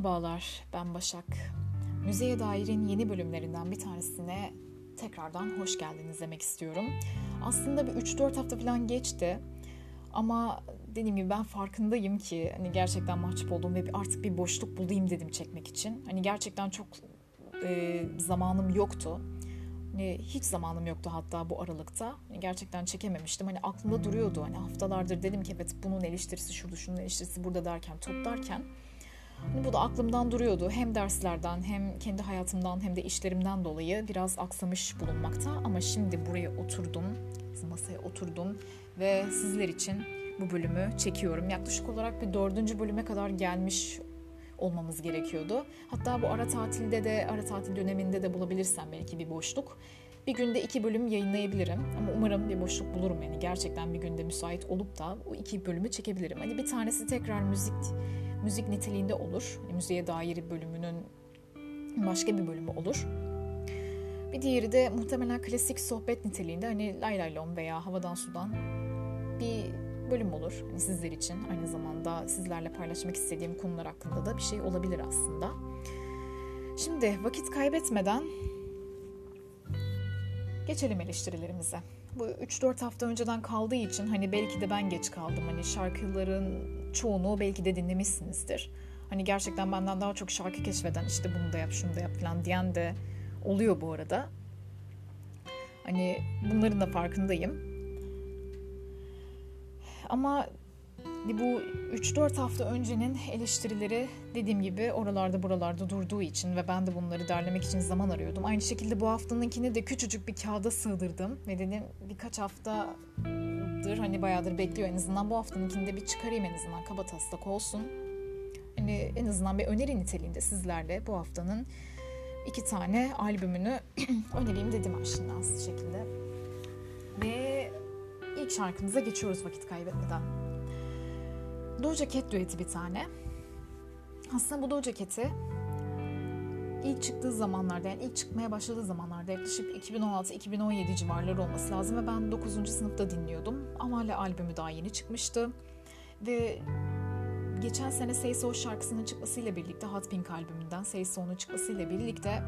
Merhabalar, ben Başak. Müzeye Dair'in yeni bölümlerinden bir tanesine tekrardan hoş geldiniz demek istiyorum. Aslında bir 3-4 hafta falan geçti. Ama dediğim gibi ben farkındayım ki hani gerçekten mahcup oldum ve artık bir boşluk bulayım dedim çekmek için. Hani gerçekten çok e, zamanım yoktu. Hani hiç zamanım yoktu hatta bu aralıkta. Hani gerçekten çekememiştim. Hani aklımda duruyordu. Hani haftalardır dedim ki evet bunun eleştirisi şurada, şunun eleştirisi burada derken, toplarken Hani bu da aklımdan duruyordu. Hem derslerden hem kendi hayatımdan hem de işlerimden dolayı biraz aksamış bulunmakta. Ama şimdi buraya oturdum, masaya oturdum ve sizler için bu bölümü çekiyorum. Yaklaşık olarak bir dördüncü bölüme kadar gelmiş olmamız gerekiyordu. Hatta bu ara tatilde de, ara tatil döneminde de bulabilirsem belki bir boşluk. Bir günde iki bölüm yayınlayabilirim ama umarım bir boşluk bulurum yani gerçekten bir günde müsait olup da o iki bölümü çekebilirim. Hani bir tanesi tekrar müzik müzik niteliğinde olur. Yani müziğe dair bölümünün başka bir bölümü olur. Bir diğeri de muhtemelen klasik sohbet niteliğinde hani lay lay lom veya havadan sudan bir bölüm olur. Hani sizler için aynı zamanda sizlerle paylaşmak istediğim konular hakkında da bir şey olabilir aslında. Şimdi vakit kaybetmeden geçelim eleştirilerimize. Bu 3-4 hafta önceden kaldığı için hani belki de ben geç kaldım. Hani şarkıların çoğunu belki de dinlemişsinizdir. Hani gerçekten benden daha çok şarkı keşfeden işte bunu da yap şunu da yap falan diyen de oluyor bu arada. Hani bunların da farkındayım. Ama bu 3-4 hafta öncenin eleştirileri dediğim gibi oralarda buralarda durduğu için ve ben de bunları derlemek için zaman arıyordum. Aynı şekilde bu haftanınkini de küçücük bir kağıda sığdırdım ve dedim birkaç haftadır hani bayağıdır bekliyor en azından bu haftanınkini de bir çıkarayım en azından kaba taslak olsun. Hani en azından bir öneri niteliğinde sizlerle bu haftanın iki tane albümünü önereyim dedim aşinası şekilde. Ve ilk şarkımıza geçiyoruz vakit kaybetmeden. Doja Cat düeti bir tane. Aslında bu Doja Cat'i ilk çıktığı zamanlarda yani ilk çıkmaya başladığı zamanlarda yaklaşık 2016-2017 civarları olması lazım ve ben 9. sınıfta dinliyordum. Ama hala albümü daha yeni çıkmıştı. Ve geçen sene Say So şarkısının çıkmasıyla birlikte Hot Pink albümünden Say So'nun çıkmasıyla birlikte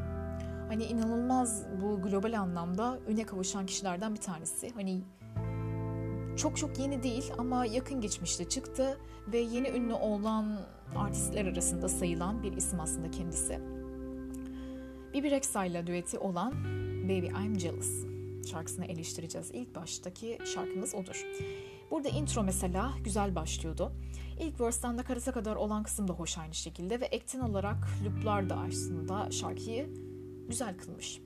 hani inanılmaz bu global anlamda üne kavuşan kişilerden bir tanesi. Hani çok çok yeni değil ama yakın geçmişte çıktı ve yeni ünlü olan artistler arasında sayılan bir isim aslında kendisi. Bibi Rexha ile düeti olan Baby I'm Jealous şarkısını eleştireceğiz. İlk baştaki şarkımız odur. Burada intro mesela güzel başlıyordu. İlk verse'den nakarata kadar olan kısım da hoş aynı şekilde ve ekten olarak looplar da aslında şarkıyı güzel kılmış.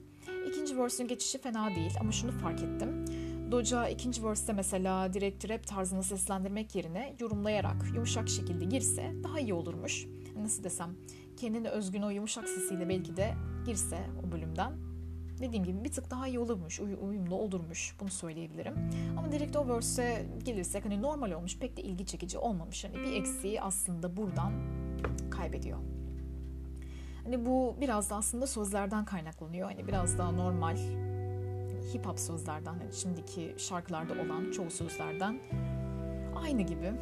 İkinci verse'ün geçişi fena değil ama şunu fark ettim. Doja ikinci verse'te mesela direkt rap tarzını seslendirmek yerine yorumlayarak yumuşak şekilde girse daha iyi olurmuş. Nasıl desem kendine özgün o yumuşak sesiyle belki de girse o bölümden dediğim gibi bir tık daha iyi olurmuş, uy- uyumlu olurmuş bunu söyleyebilirim. Ama direkt o verse'e gelirsek hani normal olmuş pek de ilgi çekici olmamış. Hani bir eksiği aslında buradan kaybediyor. Hani bu biraz da aslında sözlerden kaynaklanıyor. Hani biraz daha normal hip hop sözlerden, hani şimdiki şarkılarda olan çoğu sözlerden aynı gibi,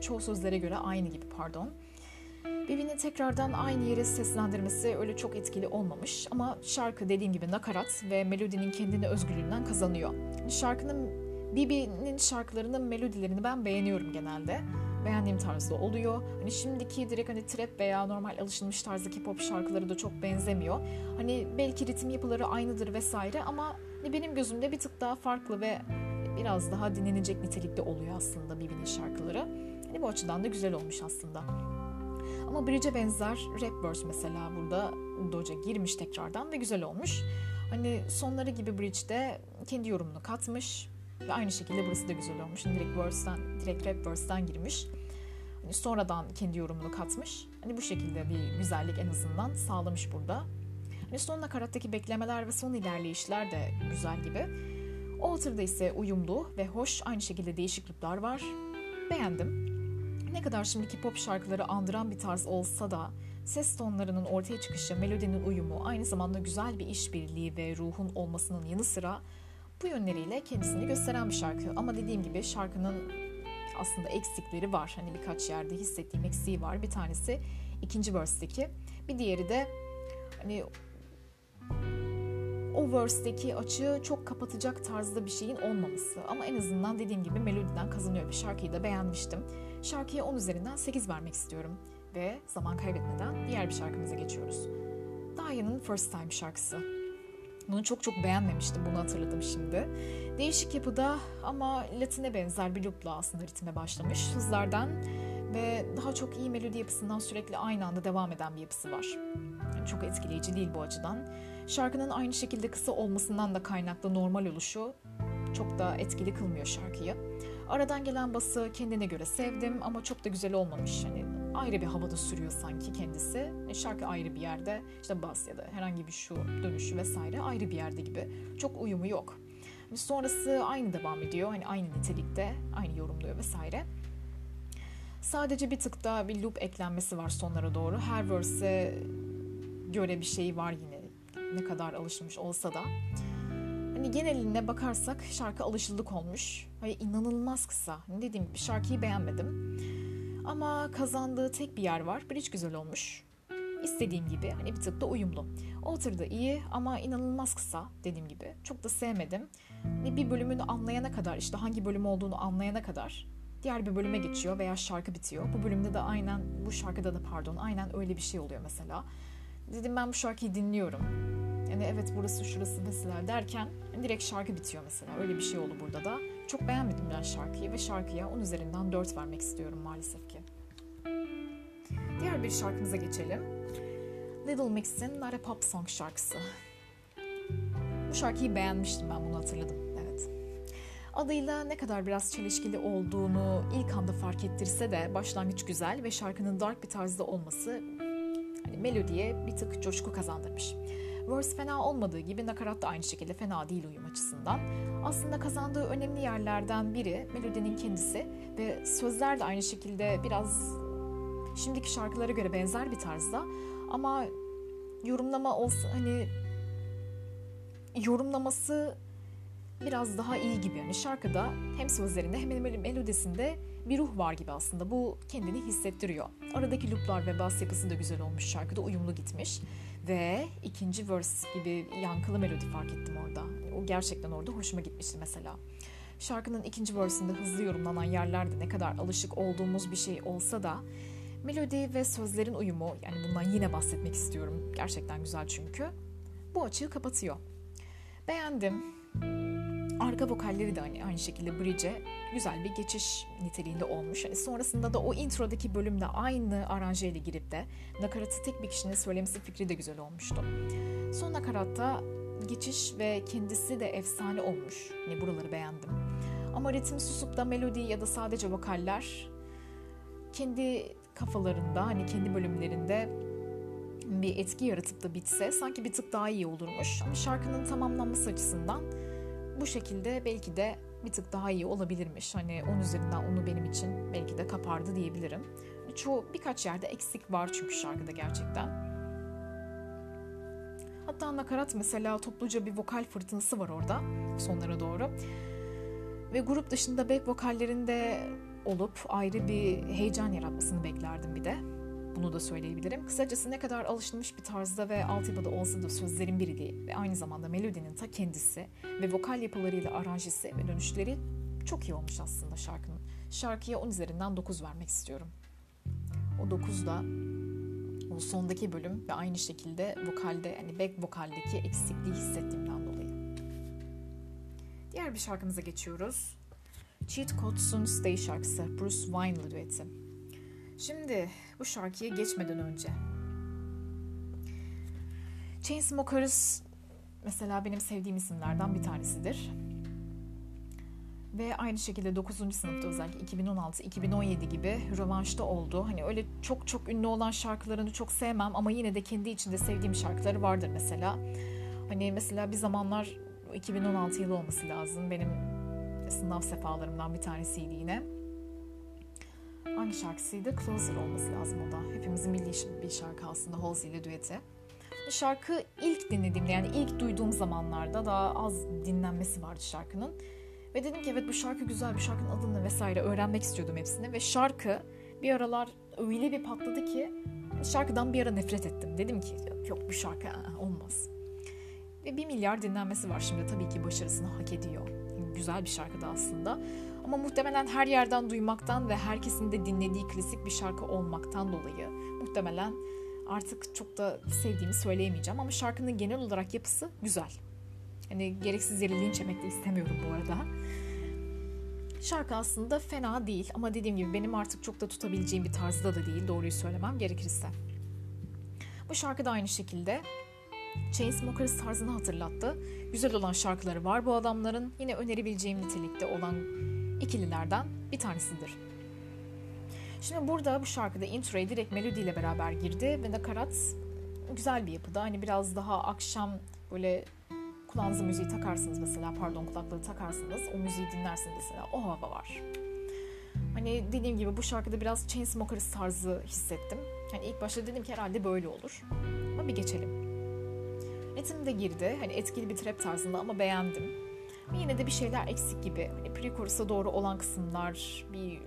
çoğu sözlere göre aynı gibi pardon. Birbirini tekrardan aynı yere seslendirmesi öyle çok etkili olmamış ama şarkı dediğim gibi nakarat ve melodinin kendine özgürlüğünden kazanıyor. Şarkının Bibi'nin şarkılarının melodilerini ben beğeniyorum genelde. Beğendiğim tarzda oluyor. Hani şimdiki direkt hani trap veya normal alışılmış tarzdaki pop şarkıları da çok benzemiyor. Hani belki ritim yapıları aynıdır vesaire ama hani benim gözümde bir tık daha farklı ve biraz daha dinlenecek nitelikte oluyor aslında Bibi'nin şarkıları. Hani bu açıdan da güzel olmuş aslında. Ama Bridge'e benzer rap verse mesela burada Doja girmiş tekrardan ve güzel olmuş. Hani sonları gibi Bridge'de kendi yorumunu katmış ve aynı şekilde burası da güzel olmuş. Hani direkt verse'den, direkt rap verse'den girmiş. Sonradan kendi yorumunu katmış. Hani bu şekilde bir güzellik en azından sağlamış burada. Hani son nakarattaki beklemeler ve son ilerleyişler de güzel gibi. O hatırda ise uyumlu ve hoş aynı şekilde değişiklikler var. Beğendim. Ne kadar şimdiki pop şarkıları andıran bir tarz olsa da ses tonlarının ortaya çıkışı, melodinin uyumu, aynı zamanda güzel bir işbirliği ve ruhun olmasının yanı sıra bu yönleriyle kendisini gösteren bir şarkı. Ama dediğim gibi şarkının aslında eksikleri var. Hani birkaç yerde hissettiğim eksiği var. Bir tanesi ikinci verse'deki. Bir diğeri de hani o verse'deki açığı çok kapatacak tarzda bir şeyin olmaması. Ama en azından dediğim gibi melodiden kazanıyor ve şarkıyı da beğenmiştim. Şarkıya 10 üzerinden 8 vermek istiyorum. Ve zaman kaybetmeden diğer bir şarkımıza geçiyoruz. Daya'nın First Time şarkısı. Bunu çok çok beğenmemiştim, bunu hatırladım şimdi. Değişik yapıda ama Latin'e benzer bir loopla aslında ritme başlamış. Hızlardan ve daha çok iyi melodi yapısından sürekli aynı anda devam eden bir yapısı var. Yani çok etkileyici değil bu açıdan. Şarkının aynı şekilde kısa olmasından da kaynaklı normal oluşu çok da etkili kılmıyor şarkıyı. Aradan gelen bası kendine göre sevdim ama çok da güzel olmamış. Hani ayrı bir havada sürüyor sanki kendisi. E, şarkı ayrı bir yerde, işte bas ya da herhangi bir şu dönüşü vesaire ayrı bir yerde gibi. Çok uyumu yok. Hani sonrası aynı devam ediyor. Hani aynı nitelikte, aynı yorumluyor vesaire. Sadece bir tık daha bir loop eklenmesi var sonlara doğru. Her verse'e göre bir şey var yine. Ne kadar alışmış olsa da. Hani geneline bakarsak şarkı alışıldık olmuş. Hayır inanılmaz kısa. Hani dediğim gibi şarkıyı beğenmedim. Ama kazandığı tek bir yer var. Bridge güzel olmuş. İstediğim gibi hani bir tık da uyumlu. Alter da iyi ama inanılmaz kısa dediğim gibi. Çok da sevmedim. Hani bir bölümünü anlayana kadar işte hangi bölüm olduğunu anlayana kadar diğer bir bölüme geçiyor veya şarkı bitiyor. Bu bölümde de aynen bu şarkıda da pardon aynen öyle bir şey oluyor mesela. Dedim ben bu şarkıyı dinliyorum. Yani evet burası şurası mesela derken direkt şarkı bitiyor mesela. Öyle bir şey oldu burada da. Çok beğenmedim ben şarkıyı ve şarkıya 10 üzerinden 4 vermek istiyorum maalesef ki. Diğer bir şarkımıza geçelim. Little Mix'in Not a Pop Song şarkısı. Bu şarkıyı beğenmiştim ben bunu hatırladım. Evet. Adıyla ne kadar biraz çelişkili olduğunu ilk anda fark ettirse de başlangıç güzel ve şarkının dark bir tarzda olması hani melodiye bir tık coşku kazandırmış. Verse fena olmadığı gibi nakarat da aynı şekilde fena değil uyum açısından. Aslında kazandığı önemli yerlerden biri melodinin kendisi ve sözler de aynı şekilde biraz şimdiki şarkılara göre benzer bir tarzda ama yorumlama olsa hani yorumlaması biraz daha iyi gibi. Yani şarkıda hem sözlerinde hem de melodisinde bir ruh var gibi aslında. Bu kendini hissettiriyor. Aradaki looplar ve bas yapısı da güzel olmuş şarkıda uyumlu gitmiş. Ve ikinci verse gibi yankılı melodi fark ettim orada. O gerçekten orada hoşuma gitmişti mesela. Şarkının ikinci verse'inde hızlı yorumlanan yerlerde ne kadar alışık olduğumuz bir şey olsa da melodi ve sözlerin uyumu yani bundan yine bahsetmek istiyorum. Gerçekten güzel çünkü. Bu açığı kapatıyor. Beğendim. Arka vokalleri de hani aynı şekilde bridge'e güzel bir geçiş niteliğinde olmuş. Yani sonrasında da o introdaki bölümde aynı aranjeyle girip de nakaratı tek bir kişinin söylemesi fikri de güzel olmuştu. Son nakaratta geçiş ve kendisi de efsane olmuş. Yani buraları beğendim. Ama ritim susup da melodi ya da sadece vokaller kendi kafalarında hani kendi bölümlerinde bir etki yaratıp da bitse sanki bir tık daha iyi olurmuş. Ama şarkının tamamlanması açısından bu şekilde belki de bir tık daha iyi olabilirmiş. Hani 10 üzerinden onu benim için belki de kapardı diyebilirim. Çoğu birkaç yerde eksik var çünkü şarkıda gerçekten. Hatta nakarat mesela topluca bir vokal fırtınası var orada sonlara doğru. Ve grup dışında back vokallerinde olup ayrı bir heyecan yaratmasını beklerdim bir de. Bunu da söyleyebilirim. Kısacası ne kadar alışılmış bir tarzda ve altyapıda olsa da sözlerin biri değil ve aynı zamanda melodinin ta kendisi ve vokal yapılarıyla aranjesi ve dönüşleri çok iyi olmuş aslında şarkının. Şarkıya 10 üzerinden 9 vermek istiyorum. O 9 da o sondaki bölüm ve aynı şekilde vokalde yani back vokaldeki eksikliği hissettiğimden dolayı. Diğer bir şarkımıza geçiyoruz. Cheat Codes'un Stay şarkısı Bruce Wine'lı düeti. Şimdi bu şarkıya geçmeden önce Chainsmokers mesela benim sevdiğim isimlerden bir tanesidir. Ve aynı şekilde 9. sınıfta özellikle 2016-2017 gibi rövanşta oldu. Hani öyle çok çok ünlü olan şarkılarını çok sevmem ama yine de kendi içinde sevdiğim şarkıları vardır mesela. Hani mesela bir zamanlar 2016 yılı olması lazım. Benim sınav sefalarımdan bir tanesiydi yine. Hangi şarkısıydı? Closer olması lazım o da. Hepimizin bildiği bir şarkı aslında Halsey ile düeti. Şarkı ilk dinlediğimde yani ilk duyduğum zamanlarda daha az dinlenmesi vardı şarkının. Ve dedim ki evet bu şarkı güzel, bu şarkının adını vesaire öğrenmek istiyordum hepsini. Ve şarkı bir aralar öyle bir patladı ki şarkıdan bir ara nefret ettim. Dedim ki yok bu şarkı olmaz. Ve bir milyar dinlenmesi var şimdi tabii ki başarısını hak ediyor. Güzel bir şarkı da aslında. Ama muhtemelen her yerden duymaktan ve herkesin de dinlediği klasik bir şarkı olmaktan dolayı muhtemelen artık çok da sevdiğimi söyleyemeyeceğim ama şarkının genel olarak yapısı güzel. Hani gereksiz yere linç yemek de istemiyorum bu arada. Şarkı aslında fena değil ama dediğim gibi benim artık çok da tutabileceğim bir tarzda da değil doğruyu söylemem gerekirse. Bu şarkı da aynı şekilde Chainsmokers tarzını hatırlattı. Güzel olan şarkıları var bu adamların. Yine önerebileceğim nitelikte olan ikililerden bir tanesidir. Şimdi burada bu şarkıda introya direkt melodiyle beraber girdi ve nakarat güzel bir yapıda. Hani biraz daha akşam böyle kulağınıza müziği takarsınız mesela pardon kulaklığı takarsınız o müziği dinlersiniz mesela o hava var. Hani dediğim gibi bu şarkıda biraz Chainsmokers tarzı hissettim. Hani ilk başta dedim ki herhalde böyle olur. Ama bir geçelim. Ritim de girdi. Hani etkili bir trap tarzında ama beğendim. Yine de bir şeyler eksik gibi. Hani pre-chorus'a doğru olan kısımlar bir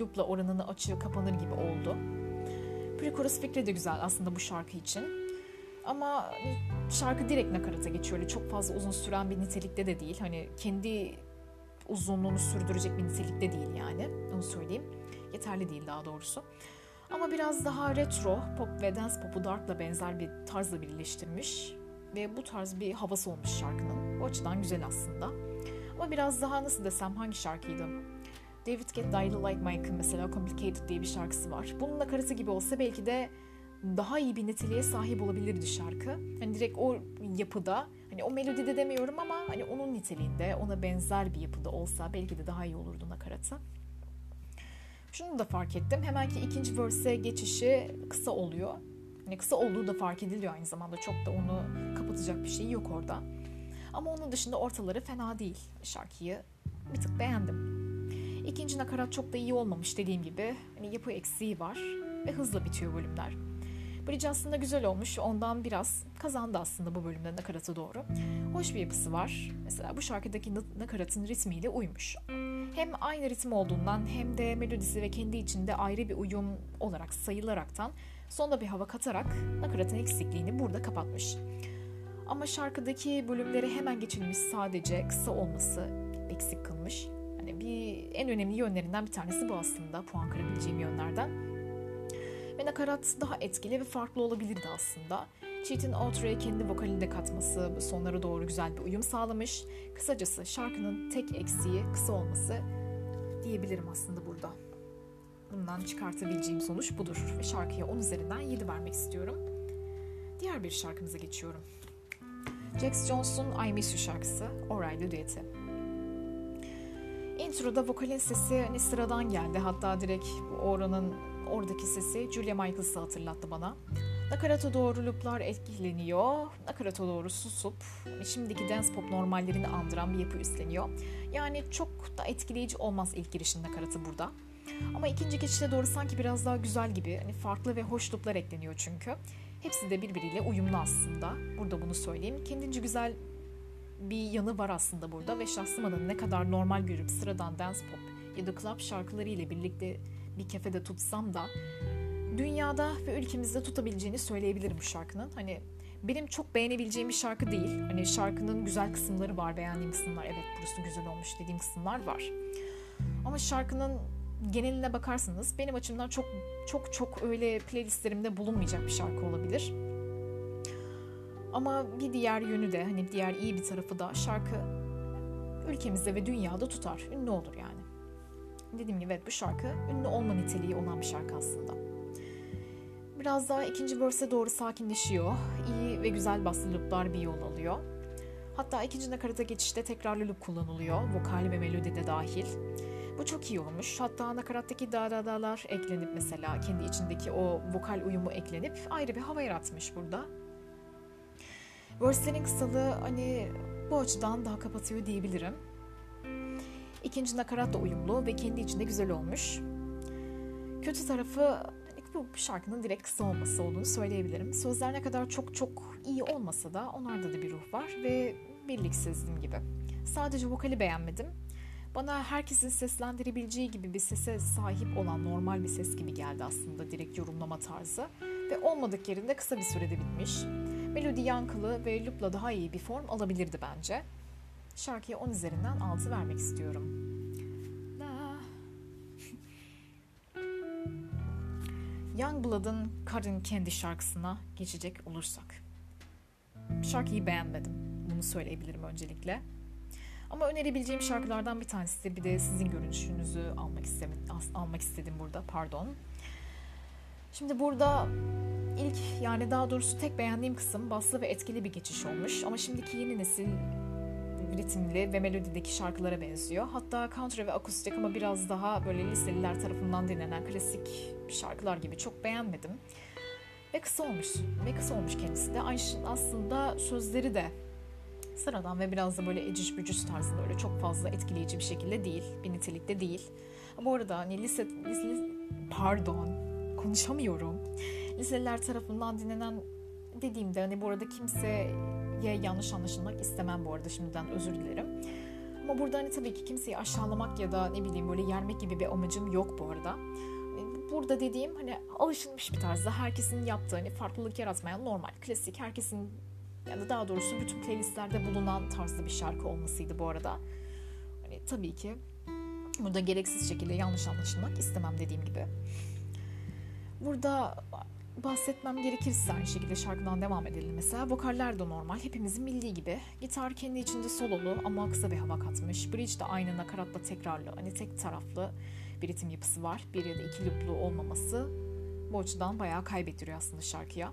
loopla oranını açıyor kapanır gibi oldu. Pre-chorus fikri de güzel aslında bu şarkı için. Ama şarkı direkt nakarata geçiyor. Öyle çok fazla uzun süren bir nitelikte de değil. Hani kendi uzunluğunu sürdürecek bir nitelikte değil yani. Onu söyleyeyim. Yeterli değil daha doğrusu. Ama biraz daha retro, pop ve dance pop'u dark'la benzer bir tarzla birleştirmiş. Ve bu tarz bir havası olmuş şarkının. O açıdan güzel aslında. Ama biraz daha nasıl desem hangi şarkıydı? David Get Died Like Mike'ın mesela Complicated diye bir şarkısı var. Bunun nakaratı gibi olsa belki de daha iyi bir niteliğe sahip olabilirdi şarkı. Hani direkt o yapıda, hani o melodide demiyorum ama hani onun niteliğinde, ona benzer bir yapıda olsa belki de daha iyi olurdu nakaratı. Şunu da fark ettim. Hemenki ikinci verse'e geçişi kısa oluyor. Hani kısa olduğu da fark ediliyor aynı zamanda. Çok da onu kapatacak bir şey yok orada. Ama onun dışında ortaları fena değil. Şarkıyı bir tık beğendim. İkinci nakarat çok da iyi olmamış dediğim gibi. Hani yapı eksiği var ve hızla bitiyor bölümler. Bridge aslında güzel olmuş. Ondan biraz kazandı aslında bu bölümde nakarata doğru. Hoş bir yapısı var. Mesela bu şarkıdaki nakaratın ritmiyle uymuş. Hem aynı ritim olduğundan hem de melodisi ve kendi içinde ayrı bir uyum olarak sayılaraktan sonda bir hava katarak nakaratın eksikliğini burada kapatmış. Ama şarkıdaki bölümleri hemen geçilmiş sadece kısa olması eksik kılmış. Hani bir en önemli yönlerinden bir tanesi bu aslında puan kırabileceğim yönlerden. Ve nakarat daha etkili ve farklı olabilirdi aslında. Cheat'in outro'ya kendi vokalini de katması sonlara doğru güzel bir uyum sağlamış. Kısacası şarkının tek eksiği kısa olması diyebilirim aslında burada. Bundan çıkartabileceğim sonuç budur. Ve şarkıya 10 üzerinden 7 vermek istiyorum. Diğer bir şarkımıza geçiyorum. Jax Jones'un I Miss You şarkısı, O'Reilly düeti. Introda vokalin sesi hani sıradan geldi. Hatta direkt Ora'nın oradaki sesi Julia Michaels'ı hatırlattı bana. Nakarata doğru looplar etkileniyor. Nakarata doğru susup şimdiki dance pop normallerini andıran bir yapı üstleniyor. Yani çok da etkileyici olmaz ilk girişin nakaratı burada. Ama ikinci geçişe doğru sanki biraz daha güzel gibi. Hani farklı ve hoş looplar ekleniyor çünkü. Hepsi de birbiriyle uyumlu aslında. Burada bunu söyleyeyim. Kendince güzel bir yanı var aslında burada ve şahsım adına ne kadar normal görüp sıradan dance pop ya da club şarkıları ile birlikte bir kefede tutsam da dünyada ve ülkemizde tutabileceğini söyleyebilirim bu şarkının. Hani benim çok beğenebileceğim bir şarkı değil. Hani şarkının güzel kısımları var, beğendiğim kısımlar. Evet burası güzel olmuş dediğim kısımlar var. Ama şarkının geneline bakarsanız benim açımdan çok çok çok öyle playlistlerimde bulunmayacak bir şarkı olabilir. Ama bir diğer yönü de hani diğer iyi bir tarafı da şarkı ülkemizde ve dünyada tutar. Ünlü olur yani. Dediğim gibi evet bu şarkı ünlü olma niteliği olan bir şarkı aslında. Biraz daha ikinci verse doğru sakinleşiyor. İyi ve güzel baslı looplar bir yol alıyor. Hatta ikinci nakarata geçişte tekrarlı loop kullanılıyor. Vokal ve melodi de dahil. Bu çok iyi olmuş. Hatta nakarattaki da da da'lar eklenip mesela kendi içindeki o vokal uyumu eklenip ayrı bir hava yaratmış burada. Verse'lerin kısalığı hani bu açıdan daha kapatıyor diyebilirim. İkinci nakarat da uyumlu ve kendi içinde güzel olmuş. Kötü tarafı bu şarkının direkt kısa olması olduğunu söyleyebilirim. Sözler ne kadar çok çok iyi olmasa da onlarda da bir ruh var ve birliksizdim gibi. Sadece vokali beğenmedim. Bana herkesin seslendirebileceği gibi bir sese sahip olan normal bir ses gibi geldi aslında direkt yorumlama tarzı. ve olmadık yerinde kısa bir sürede bitmiş. Melodi yankılı ve loopla daha iyi bir form alabilirdi bence. Şarkıya 10 üzerinden 6 vermek istiyorum. Youngblood'ın Karın Kendi şarkısına geçecek olursak. Şarkıyı beğenmedim. Bunu söyleyebilirim öncelikle. Ama önerebileceğim şarkılardan bir tanesi de bir de sizin görünüşünüzü almak istedim, almak istedim burada. Pardon. Şimdi burada ilk yani daha doğrusu tek beğendiğim kısım baslı ve etkili bir geçiş olmuş. Ama şimdiki yeni nesil ritimli ve melodideki şarkılara benziyor. Hatta country ve akustik ama biraz daha böyle liseliler tarafından dinlenen klasik şarkılar gibi çok beğenmedim. Ve kısa olmuş. Ve kısa olmuş kendisi de. Aslında sözleri de sıradan ve biraz da böyle eciş bücüs tarzında öyle çok fazla etkileyici bir şekilde değil. Bir nitelikte değil. Bu arada hani lise, lise pardon konuşamıyorum. Liseliler tarafından dinlenen dediğimde hani bu arada kimseye yanlış anlaşılmak istemem bu arada şimdiden özür dilerim. Ama burada hani tabii ki kimseyi aşağılamak ya da ne bileyim böyle yermek gibi bir amacım yok bu arada. Hani burada dediğim hani alışılmış bir tarzda herkesin yaptığı hani farklılık yaratmayan normal, klasik, herkesin yani daha doğrusu bütün playlistlerde bulunan tarzda bir şarkı olmasıydı bu arada. Hani tabii ki burada gereksiz şekilde yanlış anlaşılmak istemem dediğim gibi. Burada bahsetmem gerekirse aynı şekilde şarkıdan devam edelim mesela. Vokaller de normal. Hepimizin bildiği gibi. Gitar kendi içinde sololu ama kısa bir hava katmış. Bridge de aynı nakaratla tekrarlı. Hani tek taraflı bir ritim yapısı var. Bir ya da iki looplu olmaması bu açıdan bayağı kaybettiriyor aslında şarkıya.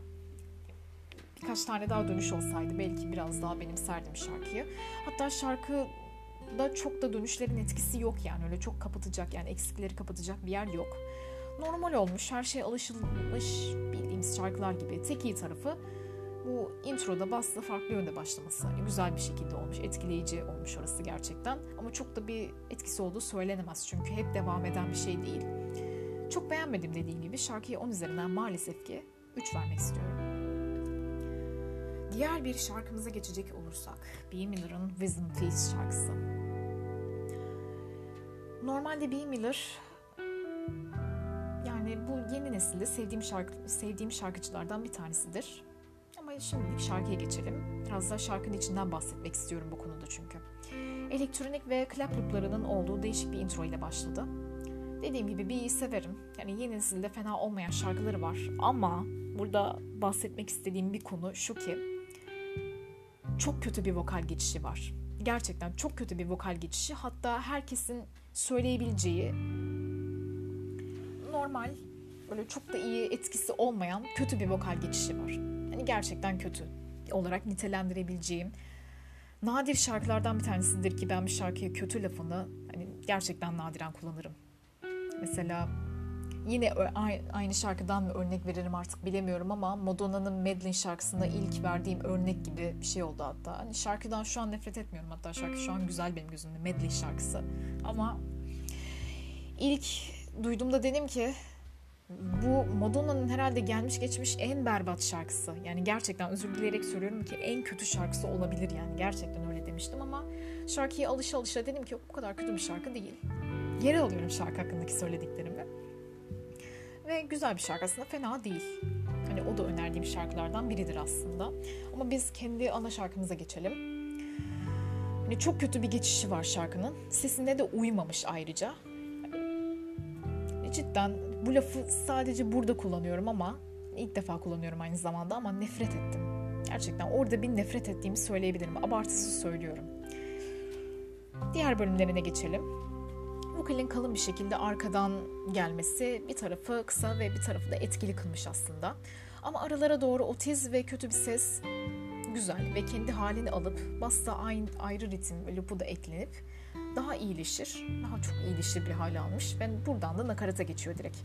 Birkaç tane daha dönüş olsaydı belki biraz daha benimserdim şarkıyı. Hatta şarkı da çok da dönüşlerin etkisi yok yani öyle çok kapatacak yani eksikleri kapatacak bir yer yok normal olmuş, her şey alışılmış bildiğimiz şarkılar gibi. Tek iyi tarafı bu introda basla farklı yönde başlaması. Yani güzel bir şekilde olmuş, etkileyici olmuş orası gerçekten. Ama çok da bir etkisi olduğu söylenemez çünkü hep devam eden bir şey değil. Çok beğenmedim dediğim gibi şarkıya 10 üzerinden maalesef ki 3 vermek istiyorum. Diğer bir şarkımıza geçecek olursak, B. Miller'ın Wisdom Teeth şarkısı. Normalde B. Miller yani bu yeni nesilde sevdiğim şarkı sevdiğim şarkıcılardan bir tanesidir. Ama şimdilik şarkıya geçelim. Biraz da şarkının içinden bahsetmek istiyorum bu konuda çünkü. Elektronik ve clap looplarının olduğu değişik bir intro ile başladı. Dediğim gibi bir severim. Yani yeni nesilde fena olmayan şarkıları var. Ama burada bahsetmek istediğim bir konu şu ki çok kötü bir vokal geçişi var. Gerçekten çok kötü bir vokal geçişi. Hatta herkesin söyleyebileceği normal böyle çok da iyi etkisi olmayan kötü bir vokal geçişi var. Hani gerçekten kötü olarak nitelendirebileceğim nadir şarkılardan bir tanesidir ki ben bir şarkıya kötü lafını hani gerçekten nadiren kullanırım. Mesela yine aynı şarkıdan mı örnek veririm artık bilemiyorum ama Madonna'nın Madeline şarkısında ilk verdiğim örnek gibi bir şey oldu hatta. Hani şarkıdan şu an nefret etmiyorum hatta şarkı şu an güzel benim gözümde Madeline şarkısı. Ama ilk duyduğumda dedim ki bu Madonna'nın herhalde gelmiş geçmiş en berbat şarkısı. Yani gerçekten özür dileyerek söylüyorum ki en kötü şarkısı olabilir yani. Gerçekten öyle demiştim ama şarkıyı alışa alışa dedim ki bu kadar kötü bir şarkı değil. Geri alıyorum şarkı hakkındaki söylediklerimi. Ve güzel bir şarkı aslında fena değil. Hani o da önerdiğim şarkılardan biridir aslında. Ama biz kendi ana şarkımıza geçelim. Hani çok kötü bir geçişi var şarkının. Sesine de uymamış ayrıca cidden bu lafı sadece burada kullanıyorum ama ilk defa kullanıyorum aynı zamanda ama nefret ettim. Gerçekten orada bir nefret ettiğimi söyleyebilirim. Abartısız söylüyorum. Diğer bölümlerine geçelim. Vokalin kalın bir şekilde arkadan gelmesi bir tarafı kısa ve bir tarafı da etkili kılmış aslında. Ama aralara doğru otiz ve kötü bir ses güzel ve kendi halini alıp basta ayrı ritim ve loop'u da eklenip daha iyileşir. Daha çok iyileşir bir hale almış. Ben buradan da nakarata geçiyor direkt.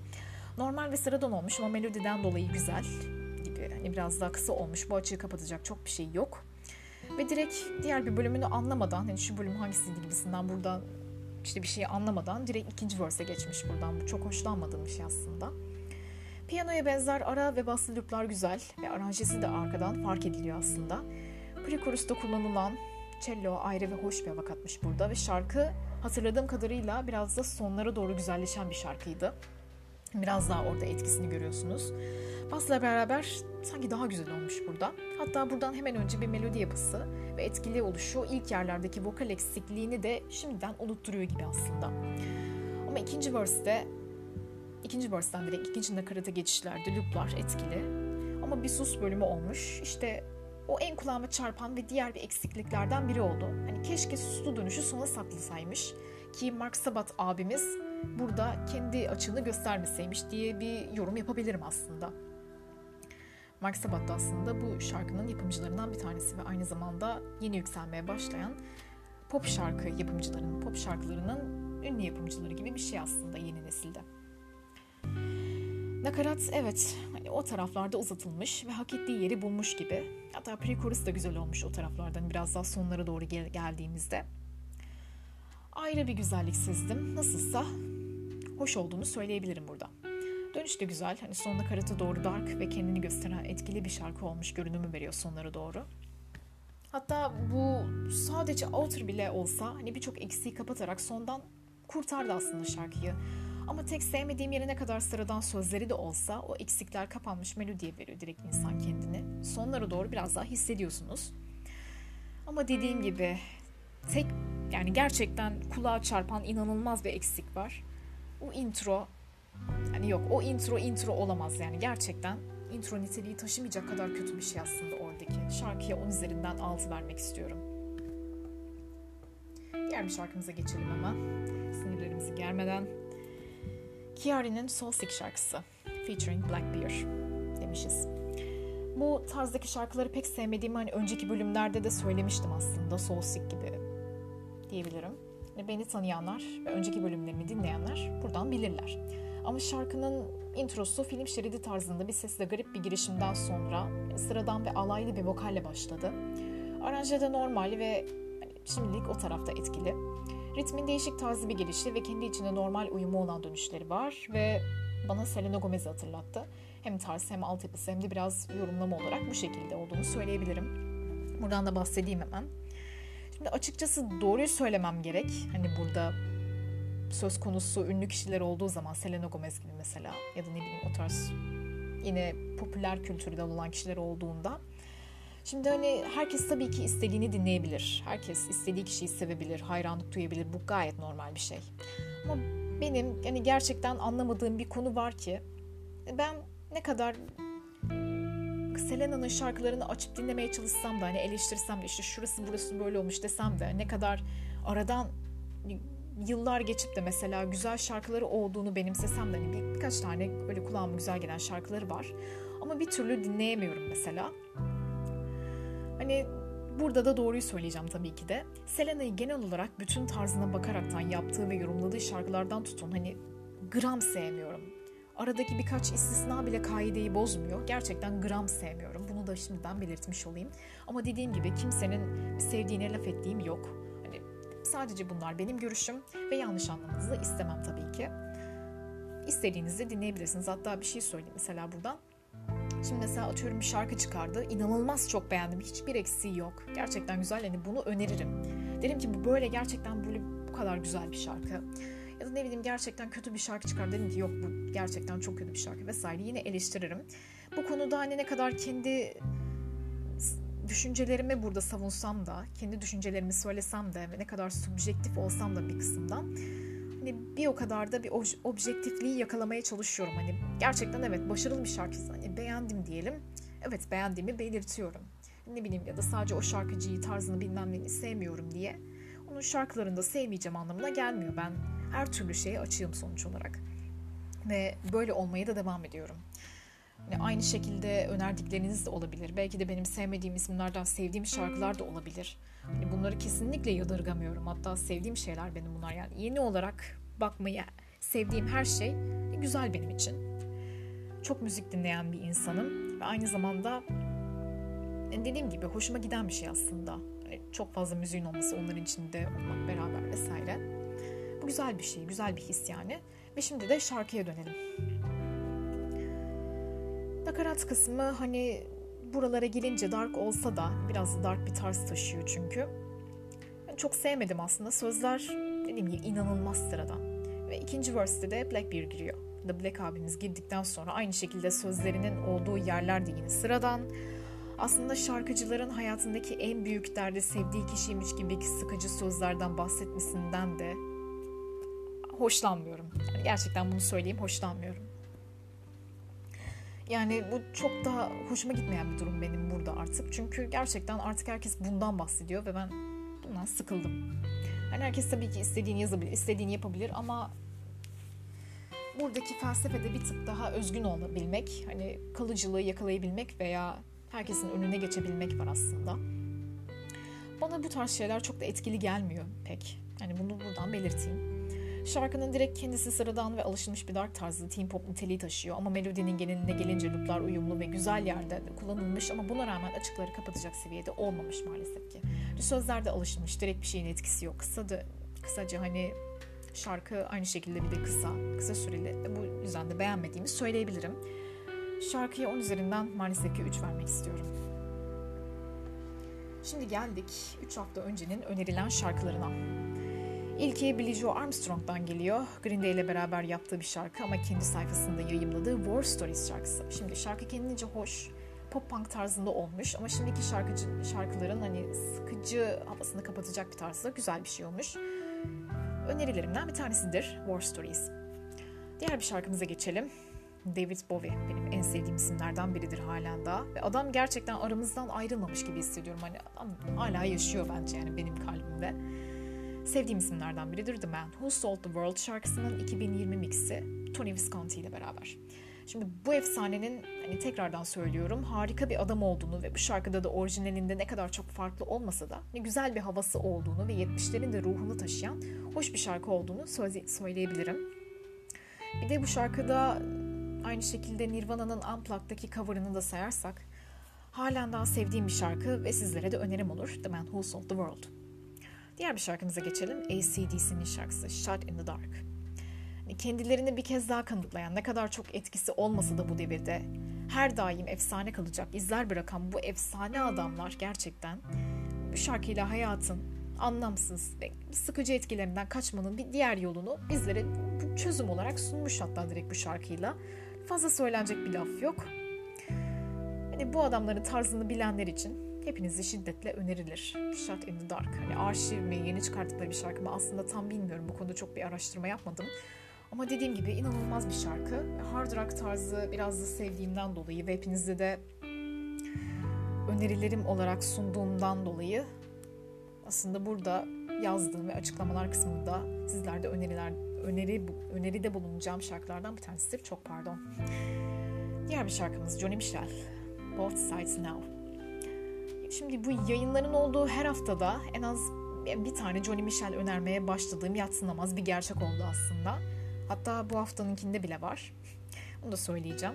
Normal ve sıradan olmuş ama melodiden dolayı güzel gibi. Hani biraz daha kısa olmuş. Bu açığı kapatacak çok bir şey yok. Ve direkt diğer bir bölümünü anlamadan, hani şu bölüm hangisiydi gibisinden buradan işte bir şeyi anlamadan direkt ikinci verse'e geçmiş buradan. Bu çok hoşlanmadığım bir şey aslında. Piyanoya benzer ara ve baslı looplar güzel ve aranjesi de arkadan fark ediliyor aslında. Pre-chorus'ta kullanılan cello ayrı ve hoş bir hava katmış burada ve şarkı hatırladığım kadarıyla biraz da sonlara doğru güzelleşen bir şarkıydı. Biraz daha orada etkisini görüyorsunuz. Basla beraber sanki daha güzel olmuş burada. Hatta buradan hemen önce bir melodi yapısı ve etkili oluşu ilk yerlerdeki vokal eksikliğini de şimdiden unutturuyor gibi aslında. Ama ikinci verse'de ikinci verse'den direkt ikinci nakarata geçişlerde looplar etkili. Ama bir sus bölümü olmuş. İşte o en kulağıma çarpan ve diğer bir eksikliklerden biri oldu. Hani keşke suslu dönüşü sona saklasaymış ki Mark Sabat abimiz burada kendi açığını göstermeseymiş diye bir yorum yapabilirim aslında. Mark Sabat da aslında bu şarkının yapımcılarından bir tanesi ve aynı zamanda yeni yükselmeye başlayan pop şarkı yapımcılarının, pop şarkılarının ünlü yapımcıları gibi bir şey aslında yeni nesilde. Nakarat evet hani o taraflarda uzatılmış ve hak ettiği yeri bulmuş gibi. Hatta pre-chorus da güzel olmuş o taraflardan biraz daha sonlara doğru gel- geldiğimizde. Ayrı bir güzellik sezdim. Nasılsa hoş olduğunu söyleyebilirim burada. Dönüş de güzel. Hani sonuna karata doğru dark ve kendini gösteren etkili bir şarkı olmuş görünümü veriyor sonlara doğru. Hatta bu sadece outer bile olsa hani birçok eksiği kapatarak sondan kurtardı aslında şarkıyı. Ama tek sevmediğim yere ne kadar sıradan sözleri de olsa o eksikler kapanmış melodiye veriyor direkt insan kendini. Sonlara doğru biraz daha hissediyorsunuz. Ama dediğim gibi tek yani gerçekten kulağa çarpan inanılmaz bir eksik var. O intro yani yok o intro intro olamaz yani gerçekten intro niteliği taşımayacak kadar kötü bir şey aslında oradaki. Şarkıya 10 üzerinden 6 vermek istiyorum. Diğer bir şarkımıza geçelim hemen. Sinirlerimizi germeden. Kiari'nin Soul Sick şarkısı. Featuring Blackbeard demişiz. Bu tarzdaki şarkıları pek sevmediğimi hani önceki bölümlerde de söylemiştim aslında. Soul Sick gibi diyebilirim. Beni tanıyanlar ve önceki bölümlerimi dinleyenler buradan bilirler. Ama şarkının introsu film şeridi tarzında bir sesle garip bir girişimden sonra sıradan ve alaylı bir vokalle başladı. Aranje de normal ve şimdilik o tarafta etkili. Ritmin değişik tarzı bir gelişi ve kendi içinde normal uyumu olan dönüşleri var ve bana Selena Gomez'i hatırlattı. Hem tarz hem altyapısı hem de biraz yorumlama olarak bu şekilde olduğunu söyleyebilirim. Buradan da bahsedeyim hemen. Şimdi açıkçası doğruyu söylemem gerek. Hani burada söz konusu ünlü kişiler olduğu zaman Selena Gomez gibi mesela ya da ne bileyim o tarz yine popüler kültürde olan kişiler olduğunda Şimdi hani herkes tabii ki istediğini dinleyebilir. Herkes istediği kişiyi sevebilir, hayranlık duyabilir. Bu gayet normal bir şey. Ama benim yani gerçekten anlamadığım bir konu var ki ben ne kadar Selena'nın şarkılarını açıp dinlemeye çalışsam da hani eleştirsem de işte şurası burası böyle olmuş desem de ne kadar aradan yıllar geçip de mesela güzel şarkıları olduğunu benimsesem de hani bir, birkaç tane öyle kulağıma güzel gelen şarkıları var. Ama bir türlü dinleyemiyorum mesela. Hani burada da doğruyu söyleyeceğim tabii ki de. Selena'yı genel olarak bütün tarzına bakaraktan yaptığı ve yorumladığı şarkılardan tutun hani gram sevmiyorum. Aradaki birkaç istisna bile kaideyi bozmuyor. Gerçekten gram sevmiyorum. Bunu da şimdiden belirtmiş olayım. Ama dediğim gibi kimsenin sevdiğine laf ettiğim yok. Sadece bunlar benim görüşüm ve yanlış anlamanızı istemem tabii ki. İstediğinizde dinleyebilirsiniz. Hatta bir şey söyleyeyim mesela buradan. Şimdi mesela atıyorum bir şarkı çıkardı. İnanılmaz çok beğendim. Hiçbir eksiği yok. Gerçekten güzel. Yani bunu öneririm. Derim ki bu böyle gerçekten böyle bu kadar güzel bir şarkı. Ya da ne bileyim gerçekten kötü bir şarkı çıkar. Dedim ki yok bu gerçekten çok kötü bir şarkı vesaire. Yine eleştiririm. Bu konuda hani ne kadar kendi düşüncelerimi burada savunsam da, kendi düşüncelerimi söylesem de ve ne kadar subjektif olsam da bir kısımdan hani bir o kadar da bir objektifliği yakalamaya çalışıyorum. Hani gerçekten evet başarılı bir şarkı. Hani beğendim diyelim. Evet beğendiğimi belirtiyorum. Ne bileyim ya da sadece o şarkıcıyı tarzını bilmem neyini sevmiyorum diye onun şarkılarını da sevmeyeceğim anlamına gelmiyor. Ben her türlü şeye açığım sonuç olarak. Ve böyle olmaya da devam ediyorum. Aynı şekilde önerdikleriniz de olabilir. Belki de benim sevmediğim isimlerden sevdiğim şarkılar da olabilir. Hani bunları kesinlikle yadırgamıyorum. Hatta sevdiğim şeyler benim bunlar. Yani yeni olarak bakmayı sevdiğim her şey güzel benim için. Çok müzik dinleyen bir insanım ve aynı zamanda dediğim gibi hoşuma giden bir şey aslında. Çok fazla müziğin olması, onların içinde olmak beraber vesaire. Bu güzel bir şey, güzel bir his yani. Ve şimdi de şarkıya dönelim. Nakarat kısmı hani buralara gelince dark olsa da biraz dark bir tarz taşıyor çünkü. Yani çok sevmedim aslında. Sözler dediğim gibi inanılmaz sıradan. Ve ikinci verse'de de Blackbeard giriyor. The Black abimiz girdikten sonra aynı şekilde sözlerinin olduğu yerler de yine sıradan. Aslında şarkıcıların hayatındaki en büyük derdi sevdiği kişiymiş gibi sıkıcı sözlerden bahsetmesinden de hoşlanmıyorum. Yani gerçekten bunu söyleyeyim hoşlanmıyorum. Yani bu çok daha hoşuma gitmeyen bir durum benim burada artık. Çünkü gerçekten artık herkes bundan bahsediyor ve ben bundan sıkıldım. Yani herkes tabii ki istediğini yazabilir, istediğini yapabilir ama buradaki felsefede bir tık daha özgün olabilmek, hani kalıcılığı yakalayabilmek veya herkesin önüne geçebilmek var aslında. Bana bu tarz şeyler çok da etkili gelmiyor pek. Yani bunu buradan belirteyim. Şarkının direkt kendisi sıradan ve alışılmış bir dark tarzı teen pop niteliği taşıyor ama melodinin geneline gelince looplar uyumlu ve güzel yerde kullanılmış ama buna rağmen açıkları kapatacak seviyede olmamış maalesef ki. Sözlerde alışılmış, direkt bir şeyin etkisi yok. Kısa da, kısaca hani şarkı aynı şekilde bir de kısa, kısa süreli. Bu yüzden de beğenmediğimi söyleyebilirim. Şarkıya 10 üzerinden maalesef ki 3 vermek istiyorum. Şimdi geldik 3 hafta öncenin önerilen şarkılarına. İlki Billie Joe Armstrong'dan geliyor. Green Day ile beraber yaptığı bir şarkı ama kendi sayfasında yayımladığı War Stories şarkısı. Şimdi şarkı kendince hoş, pop punk tarzında olmuş ama şimdiki şarkıcı şarkıların hani sıkıcı havasını kapatacak bir tarzda güzel bir şey olmuş. Önerilerimden bir tanesidir War Stories. Diğer bir şarkımıza geçelim. David Bowie benim en sevdiğim isimlerden biridir halen daha. Ve adam gerçekten aramızdan ayrılmamış gibi hissediyorum. Hani adam hala yaşıyor bence yani benim kalbimde. Sevdiğim isimlerden biridir The Man Who Sold the World şarkısının 2020 mixi Tony Visconti ile beraber. Şimdi bu efsanenin hani tekrardan söylüyorum harika bir adam olduğunu ve bu şarkıda da orijinalinde ne kadar çok farklı olmasa da ne güzel bir havası olduğunu ve 70'lerin de ruhunu taşıyan hoş bir şarkı olduğunu söyleyebilirim. Bir de bu şarkıda aynı şekilde Nirvana'nın Unplugged'daki cover'ını da sayarsak halen daha sevdiğim bir şarkı ve sizlere de önerim olur The Man Who Sold the World. Diğer bir şarkımıza geçelim. ACDC'nin şarkısı Shut in the Dark. Hani kendilerini bir kez daha kanıtlayan, ne kadar çok etkisi olmasa da bu devirde her daim efsane kalacak, izler bırakan bu efsane adamlar gerçekten bu şarkıyla hayatın anlamsız ve sıkıcı etkilerinden kaçmanın bir diğer yolunu bizlere çözüm olarak sunmuş hatta direkt bu şarkıyla. Fazla söylenecek bir laf yok. Hani bu adamların tarzını bilenler için hepinizi şiddetle önerilir. Shut in the Dark. Hani arşiv mi, yeni çıkarttıkları bir şarkı mı aslında tam bilmiyorum. Bu konuda çok bir araştırma yapmadım. Ama dediğim gibi inanılmaz bir şarkı. Hard rock tarzı biraz da sevdiğimden dolayı ve hepinizde de önerilerim olarak sunduğumdan dolayı aslında burada yazdığım ve açıklamalar kısmında sizlerde öneriler öneri öneride bulunacağım şarkılardan bir tanesidir. Çok pardon. Diğer bir şarkımız Johnny Mitchell. Both Sides Now. Şimdi bu yayınların olduğu her haftada en az bir tane Johnny Mitchell önermeye başladığım yatsınamaz bir gerçek oldu aslında. Hatta bu haftanınkinde bile var. Onu da söyleyeceğim.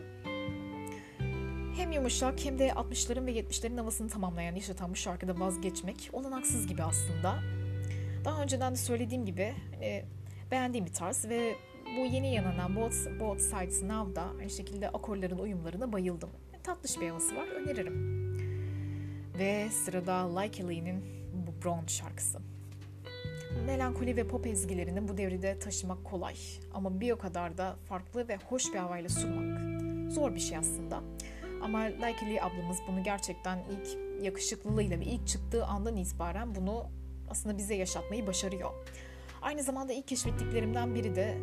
Hem yumuşak hem de 60'ların ve 70'lerin havasını tamamlayan yaşatan bu şarkıda vazgeçmek olanaksız gibi aslında. Daha önceden de söylediğim gibi hani beğendiğim bir tarz ve bu yeni yanılan Both, Both Sides Now'da aynı şekilde akorların uyumlarına bayıldım. Tatlış bir havası var, öneririm. Ve sırada Like Lee'nin bu Brown şarkısı. Melankoli ve pop ezgilerini bu devrede taşımak kolay ama bir o kadar da farklı ve hoş bir havayla sunmak zor bir şey aslında. Ama Like Lee ablamız bunu gerçekten ilk yakışıklılığıyla ve ilk çıktığı andan itibaren bunu aslında bize yaşatmayı başarıyor. Aynı zamanda ilk keşfettiklerimden biri de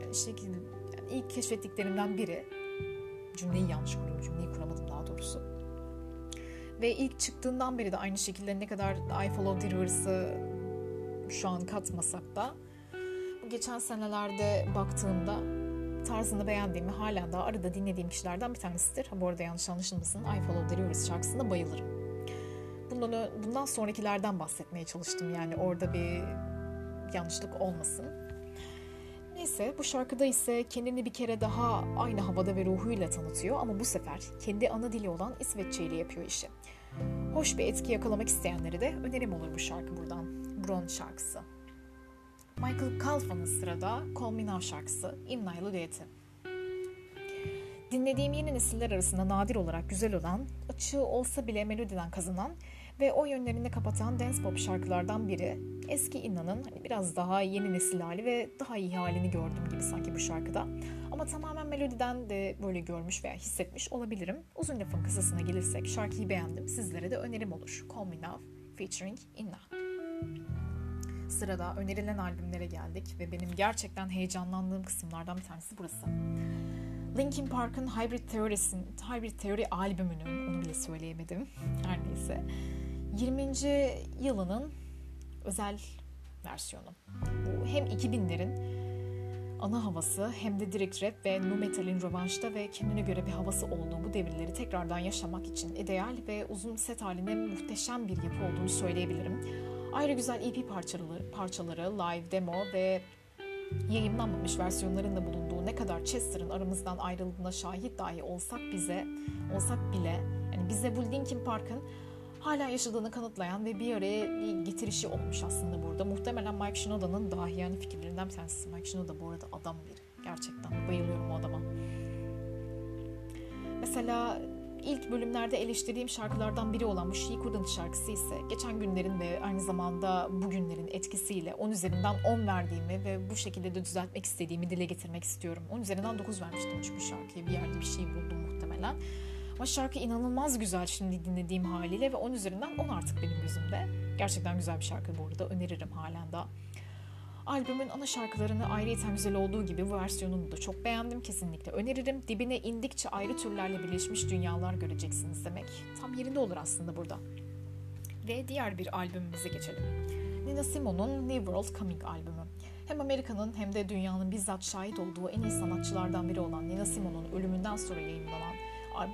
yani şekil, yani ilk keşfettiklerimden biri cümleyi yanlış kurdum, cümleyi kuramadım daha doğrusu. Ve ilk çıktığından beri de aynı şekilde ne kadar I Follow the Rivers'ı şu an katmasak da geçen senelerde baktığımda tarzını beğendiğimi halen daha arada dinlediğim kişilerden bir tanesidir. Ha, bu arada yanlış anlaşılmasın I Follow the Rivers şarkısına bayılırım. Bundan, bundan sonrakilerden bahsetmeye çalıştım yani orada bir yanlışlık olmasın. Neyse bu şarkıda ise kendini bir kere daha aynı havada ve ruhuyla tanıtıyor ama bu sefer kendi ana dili olan İsveççe ile yapıyor işi. Hoş bir etki yakalamak isteyenlere de önerim olur bu şarkı buradan. Bron şarkısı. Michael Kalfa'nın sırada Call Me Now şarkısı İmnaylı düeti. Dinlediğim yeni nesiller arasında nadir olarak güzel olan, açığı olsa bile melodiden kazanan Ve o yönlerini kapatan dance pop şarkılardan biri eski Inna'nın hani biraz daha yeni nesil hali ve daha iyi halini gördüm gibi sanki bu şarkıda. Ama tamamen melodiden de böyle görmüş veya hissetmiş olabilirim. Uzun lafın kısasına gelirsek şarkıyı beğendim. Sizlere de önerim olur. Call Me Now featuring Inna. Sırada önerilen albümlere geldik ve benim gerçekten heyecanlandığım kısımlardan bir tanesi burası. Linkin Park'ın Hybrid Theory'sin, Hybrid Theory albümünün, onu bile söyleyemedim her neyse. 20. yılının özel versiyonu. Bu hem 2000'lerin ana havası hem de direkt rap ve nu metalin rövanşta ve kendine göre bir havası olduğu bu devirleri tekrardan yaşamak için ideal ve uzun set halinde muhteşem bir yapı olduğunu söyleyebilirim. Ayrı güzel EP parçaları, parçaları, live demo ve yayınlanmamış versiyonların da bulunduğu ne kadar Chester'ın aramızdan ayrıldığına şahit dahi olsak bize, olsak bile yani bize bu Linkin Park'ın hala yaşadığını kanıtlayan ve bir araya bir getirişi olmuş aslında burada. Muhtemelen Mike Shinoda'nın dahi yani fikirlerinden bir tanesi. Mike Shinoda bu arada adam biri. Gerçekten bayılıyorum o adama. Mesela ilk bölümlerde eleştirdiğim şarkılardan biri olan bu She Couldn't şarkısı ise geçen günlerin ve aynı zamanda bugünlerin etkisiyle 10 üzerinden 10 verdiğimi ve bu şekilde de düzeltmek istediğimi dile getirmek istiyorum. 10 üzerinden 9 vermiştim çünkü şarkıya bir yerde bir şey buldum muhtemelen. Ama şarkı inanılmaz güzel şimdi dinlediğim haliyle ve 10 üzerinden 10 artık benim gözümde. Gerçekten güzel bir şarkı bu arada öneririm halen daha. Albümün ana şarkılarını ayrıyeten güzel olduğu gibi bu versiyonunu da çok beğendim. Kesinlikle öneririm. Dibine indikçe ayrı türlerle birleşmiş dünyalar göreceksiniz demek. Tam yerinde olur aslında burada. Ve diğer bir albümümüze geçelim. Nina Simone'un New World Coming albümü. Hem Amerika'nın hem de dünyanın bizzat şahit olduğu en iyi sanatçılardan biri olan Nina Simone'un ölümünden sonra yayınlanan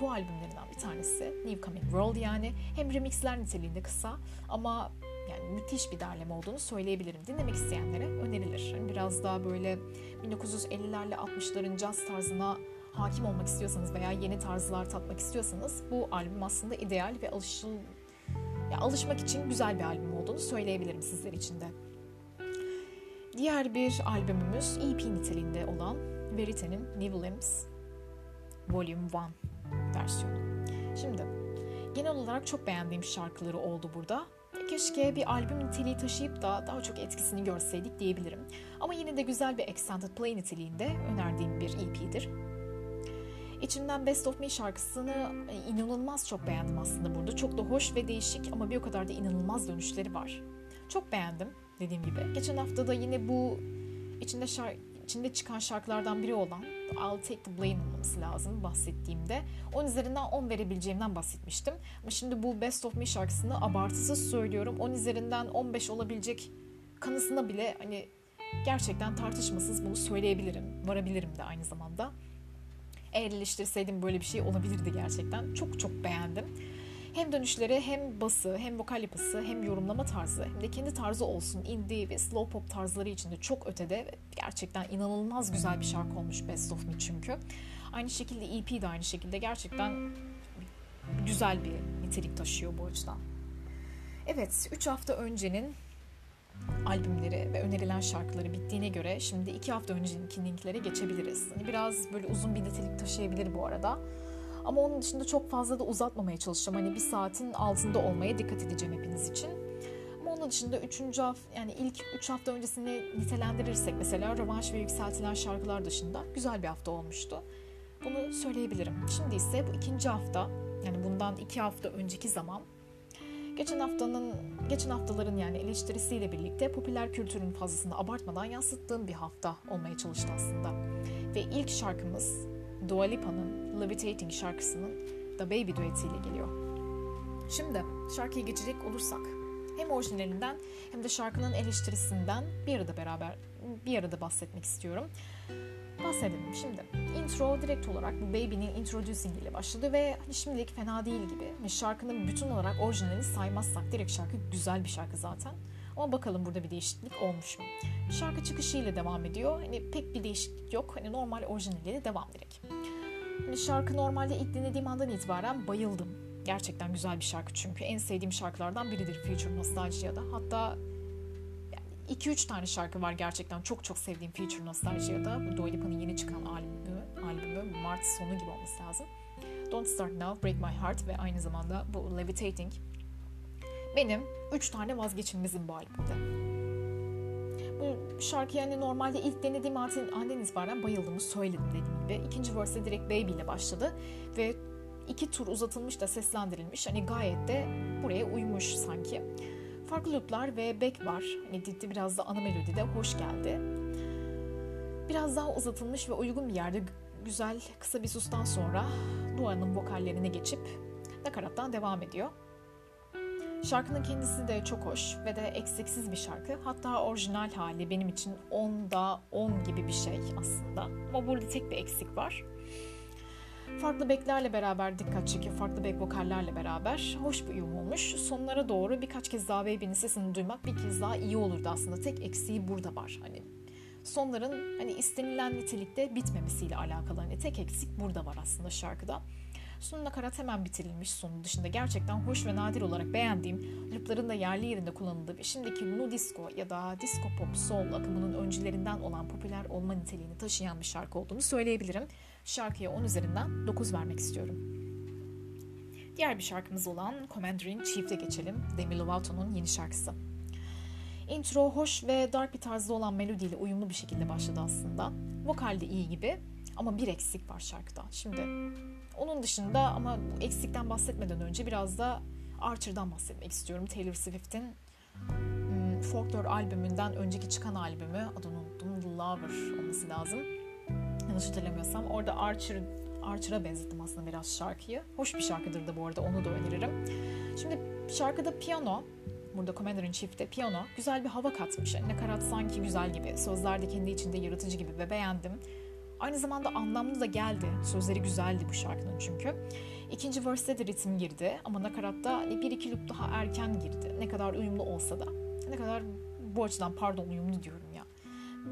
bu albümlerinden bir tanesi. New Coming World yani. Hem remixler niteliğinde kısa ama yani müthiş bir derleme olduğunu söyleyebilirim. Dinlemek isteyenlere önerilir. Yani biraz daha böyle 1950'lerle 60'ların jazz tarzına hakim olmak istiyorsanız veya yeni tarzlar tatmak istiyorsanız bu albüm aslında ideal ve alışıl ya alışmak için güzel bir albüm olduğunu söyleyebilirim sizler için de. Diğer bir albümümüz EP niteliğinde olan Verity'nin New Limbs Volume 1 versiyonu. Şimdi genel olarak çok beğendiğim şarkıları oldu burada keşke bir albüm niteliği taşıyıp da daha çok etkisini görseydik diyebilirim. Ama yine de güzel bir extended play niteliğinde önerdiğim bir EP'dir. İçinden Best of Me şarkısını e, inanılmaz çok beğendim aslında burada. Çok da hoş ve değişik ama bir o kadar da inanılmaz dönüşleri var. Çok beğendim dediğim gibi. Geçen hafta da yine bu içinde şarkı içinde çıkan şarkılardan biri olan I'll Take the Blame olması lazım bahsettiğimde. 10 üzerinden 10 verebileceğimden bahsetmiştim. Ama şimdi bu Best of Me şarkısını abartısız söylüyorum. 10 üzerinden 15 olabilecek kanısına bile hani gerçekten tartışmasız bunu söyleyebilirim. Varabilirim de aynı zamanda. Eğer eleştirseydim böyle bir şey olabilirdi gerçekten. Çok çok beğendim. Hem dönüşleri hem bası hem vokal yapısı hem yorumlama tarzı hem de kendi tarzı olsun indie ve slow pop tarzları içinde çok ötede gerçekten inanılmaz güzel bir şarkı olmuş Best of Me çünkü. Aynı şekilde EP de aynı şekilde gerçekten güzel bir nitelik taşıyor bu açıdan. Evet 3 hafta öncenin albümleri ve önerilen şarkıları bittiğine göre şimdi 2 hafta önceki linklere geçebiliriz. Hani biraz böyle uzun bir nitelik taşıyabilir bu arada. Ama onun dışında çok fazla da uzatmamaya çalışacağım. Hani bir saatin altında olmaya dikkat edeceğim hepiniz için. Ama onun dışında üçüncü hafta yani ilk üç hafta öncesini nitelendirirsek mesela rövanş ve yükseltilen şarkılar dışında güzel bir hafta olmuştu. Bunu söyleyebilirim. Şimdi ise bu ikinci hafta yani bundan iki hafta önceki zaman geçen haftanın geçen haftaların yani eleştirisiyle birlikte popüler kültürün fazlasını abartmadan yansıttığım bir hafta olmaya çalıştı aslında. Ve ilk şarkımız Dua Lipa'nın Levitating şarkısının The Baby duetiyle geliyor. Şimdi şarkıyı geçecek olursak hem orijinalinden hem de şarkının eleştirisinden bir arada beraber bir arada bahsetmek istiyorum. Bahsedelim şimdi. Intro direkt olarak bu Baby'nin introducing ile başladı ve hani şimdilik fena değil gibi. Hani şarkının bütün olarak orijinalini saymazsak direkt şarkı güzel bir şarkı zaten. Ama bakalım burada bir değişiklik olmuş mu? Şarkı çıkışıyla devam ediyor. Hani pek bir değişiklik yok. Hani normal orijinaliyle devam direkt. Şarkı normalde ilk dinlediğim andan itibaren bayıldım. Gerçekten güzel bir şarkı çünkü. En sevdiğim şarkılardan biridir Future Nostalgia'da. Hatta 2-3 tane şarkı var gerçekten çok çok sevdiğim Future Nostalgia'da. Bu Dua Lipa'nın yeni çıkan albümü, albümü Mart sonu gibi olması lazım. Don't Start Now, Break My Heart ve aynı zamanda bu Levitating benim 3 tane vazgeçilmezim bu albümde. Bu şarkıyı hani normalde ilk denediğim andan itibaren bayıldığımı söyledim dediğim gibi. İkinci verse direkt Baby ile başladı ve iki tur uzatılmış da seslendirilmiş. Hani gayet de buraya uymuş sanki. Farklı looplar ve back var. Hani Diddi biraz da ana melodide hoş geldi. Biraz daha uzatılmış ve uygun bir yerde güzel kısa bir sustan sonra Dua'nın vokallerine geçip nakarattan devam ediyor. Şarkının kendisi de çok hoş ve de eksiksiz bir şarkı. Hatta orijinal hali benim için 10'da 10 gibi bir şey aslında. Ama burada tek bir eksik var. Farklı beklerle beraber dikkat çekiyor. Farklı bek vokallerle beraber hoş bir uyum olmuş. Sonlara doğru birkaç kez daha Baby'nin sesini duymak bir kez daha iyi olurdu aslında. Tek eksiği burada var. Hani sonların hani istenilen nitelikte bitmemesiyle alakalı. Hani tek eksik burada var aslında şarkıda. Sonu nakarat hemen bitirilmiş sonu dışında gerçekten hoş ve nadir olarak beğendiğim loopların da yerli yerinde kullanıldığı ve şimdiki nu disco ya da disco pop soul akımının öncülerinden olan popüler olma niteliğini taşıyan bir şarkı olduğunu söyleyebilirim. Şarkıya 10 üzerinden 9 vermek istiyorum. Diğer bir şarkımız olan Commander in Chief'e geçelim. Demi Lovato'nun yeni şarkısı. Intro hoş ve dark bir tarzda olan melodiyle uyumlu bir şekilde başladı aslında. Vokal de iyi gibi ama bir eksik var şarkıda. Şimdi onun dışında ama eksikten bahsetmeden önce biraz da Archer'dan bahsetmek istiyorum. Taylor Swift'in hmm, Folklore albümünden önceki çıkan albümü adını unuttum. The Lover olması lazım. Yanlış hatırlamıyorsam. Orada Archer Archer'a benzettim aslında biraz şarkıyı. Hoş bir şarkıdır da bu arada onu da öneririm. Şimdi şarkıda piyano burada Commander in Chief'te piyano güzel bir hava katmış. Yani nakarat sanki güzel gibi. Sözler de kendi içinde yaratıcı gibi ve beğendim. Aynı zamanda anlamlı da geldi. Sözleri güzeldi bu şarkının çünkü. İkinci verse'de de ritim girdi ama nakaratta hani bir iki loop daha erken girdi. Ne kadar uyumlu olsa da. Ne kadar bu açıdan pardon uyumlu diyorum ya.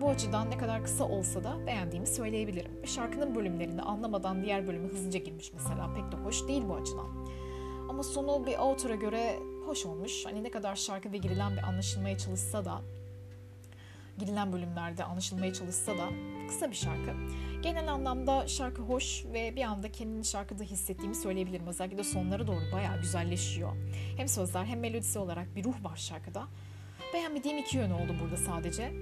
Bu açıdan ne kadar kısa olsa da beğendiğimi söyleyebilirim. Şarkının bölümlerini anlamadan diğer bölümü hızlıca girmiş mesela. Pek de hoş değil bu açıdan. Ama sonu bir autora göre hoş olmuş. Hani ne kadar şarkı ve girilen bir anlaşılmaya çalışsa da girilen bölümlerde anlaşılmaya çalışsa da kısa bir şarkı. Genel anlamda şarkı hoş ve bir anda kendini şarkıda hissettiğimi söyleyebilirim. Özellikle de sonlara doğru bayağı güzelleşiyor. Hem sözler hem melodisi olarak bir ruh var şarkıda. Beğenmediğim iki yönü oldu burada sadece.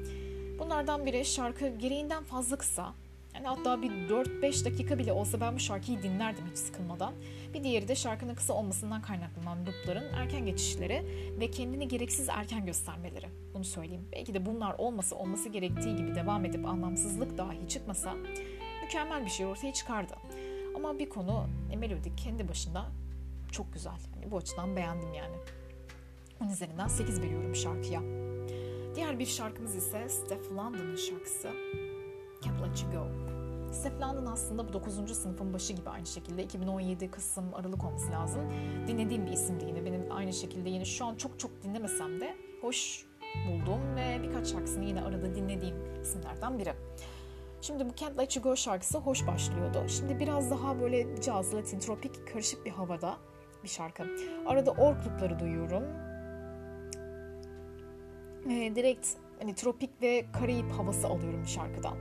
Bunlardan biri şarkı gereğinden fazla kısa. Yani hatta bir 4-5 dakika bile olsa ben bu şarkıyı dinlerdim hiç sıkılmadan. Bir diğeri de şarkının kısa olmasından kaynaklanan loopların erken geçişleri ve kendini gereksiz erken göstermeleri. Bunu söyleyeyim. Belki de bunlar olmasa olması gerektiği gibi devam edip anlamsızlık dahi çıkmasa mükemmel bir şey ortaya çıkardı. Ama bir konu e, melodik kendi başında çok güzel. Yani bu açıdan beğendim yani. Onun üzerinden 8 veriyorum şarkıya. Diğer bir şarkımız ise Steph London'ın şarkısı Can't Let You Go. Steph London aslında bu 9. sınıfın başı gibi aynı şekilde 2017 Kasım Aralık olması lazım. Dinlediğim bir isimdi yine benim aynı şekilde yine şu an çok çok dinlemesem de hoş buldum ve birkaç şarkısını yine arada dinlediğim isimlerden biri. Şimdi bu Can't Let You Go şarkısı hoş başlıyordu. Şimdi biraz daha böyle caz, latin, tropik karışık bir havada bir şarkı. Arada orklukları duyuyorum. Ee, direkt hani tropik ve Karayip havası alıyorum şarkıdan.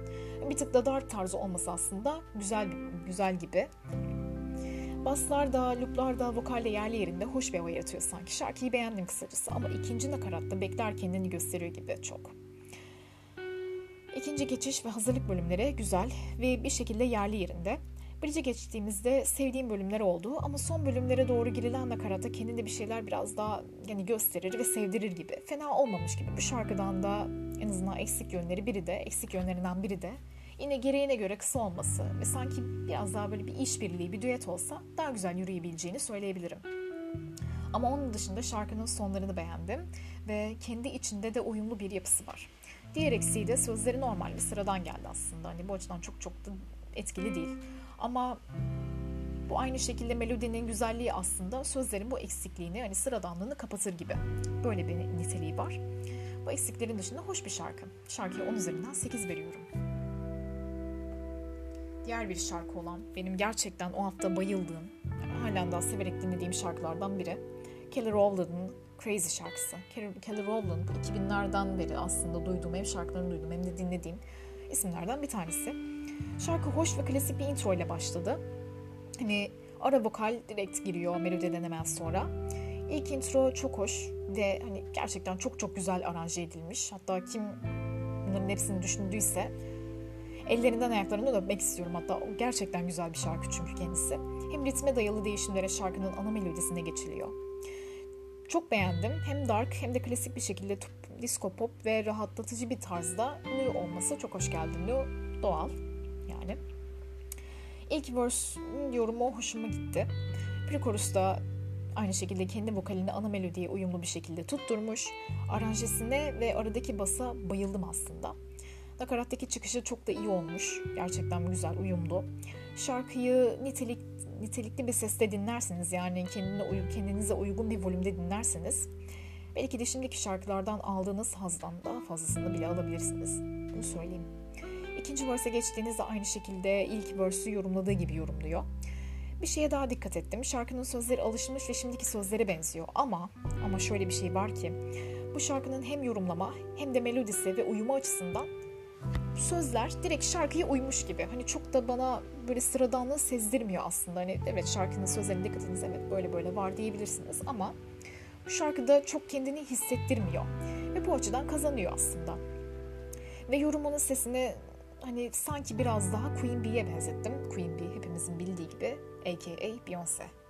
Bir tık da dark tarzı olması aslında güzel güzel gibi. Baslar da, looplar da vokalle yerli yerinde hoş bir hava yaratıyor sanki. Şarkıyı beğendim kısacası ama ikinci nakaratta bekler kendini gösteriyor gibi çok. İkinci geçiş ve hazırlık bölümleri güzel ve bir şekilde yerli yerinde. Bridge'e geçtiğimizde sevdiğim bölümler oldu ama son bölümlere doğru girilen nakaratta kendinde bir şeyler biraz daha yani gösterir ve sevdirir gibi. Fena olmamış gibi. Bu şarkıdan da en azından eksik yönleri biri de, eksik yönlerinden biri de yine gereğine göre kısa olması ve sanki biraz daha böyle bir işbirliği, bir düet olsa daha güzel yürüyebileceğini söyleyebilirim. Ama onun dışında şarkının sonlarını beğendim ve kendi içinde de uyumlu bir yapısı var. Diğer eksiği de sözleri normal bir sıradan geldi aslında. Hani bu açıdan çok çok da etkili değil. Ama bu aynı şekilde melodinin güzelliği aslında sözlerin bu eksikliğini, hani sıradanlığını kapatır gibi. Böyle bir niteliği var. Bu eksiklerin dışında hoş bir şarkı. Şarkıya 10 üzerinden 8 veriyorum. Diğer bir şarkı olan, benim gerçekten o hafta bayıldığım, halen daha severek dinlediğim şarkılardan biri. Kelly Rowland'ın Crazy şarkısı. Kelly Rowland 2000'lerden beri aslında duyduğum, hem şarkılarını duydum hem de dinlediğim isimlerden bir tanesi. Şarkı hoş ve klasik bir intro ile başladı. Hani ara vokal direkt giriyor melodiden hemen sonra. İlk intro çok hoş ve hani gerçekten çok çok güzel aranje edilmiş. Hatta kim bunların hepsini düşündüyse ellerinden ayaklarından öpmek istiyorum. Hatta o gerçekten güzel bir şarkı çünkü kendisi. Hem ritme dayalı değişimlere şarkının ana melodisine geçiliyor. Çok beğendim. Hem dark hem de klasik bir şekilde disco pop ve rahatlatıcı bir tarzda new olması çok hoş geldi. New doğal yani. İlk verse yorumu hoşuma gitti. Pre-chorus da aynı şekilde kendi vokalini ana melodiye uyumlu bir şekilde tutturmuş. Aranjesine ve aradaki basa bayıldım aslında. Nakarattaki çıkışı çok da iyi olmuş. Gerçekten güzel, uyumlu. Şarkıyı nitelik, nitelikli bir seste dinlerseniz yani kendine uy kendinize uygun bir volümde dinlerseniz belki de şimdiki şarkılardan aldığınız hazdan daha fazlasını bile alabilirsiniz. Bunu söyleyeyim. İkinci verse geçtiğinizde aynı şekilde ilk verse'ü yorumladığı gibi yorumluyor. Bir şeye daha dikkat ettim. Şarkının sözleri alışmış ve şimdiki sözlere benziyor. Ama ama şöyle bir şey var ki bu şarkının hem yorumlama hem de melodisi ve uyumu açısından sözler direkt şarkıya uymuş gibi. Hani çok da bana böyle sıradanlığı sezdirmiyor aslında. Hani evet şarkının sözlerine dikkat ediniz evet böyle böyle var diyebilirsiniz ama bu şarkıda çok kendini hissettirmiyor. Ve bu açıdan kazanıyor aslında. Ve yorumunun sesini hani sanki biraz daha Queen Bee'ye benzettim. Queen Bee hepimizin bildiği gibi aka Beyoncé.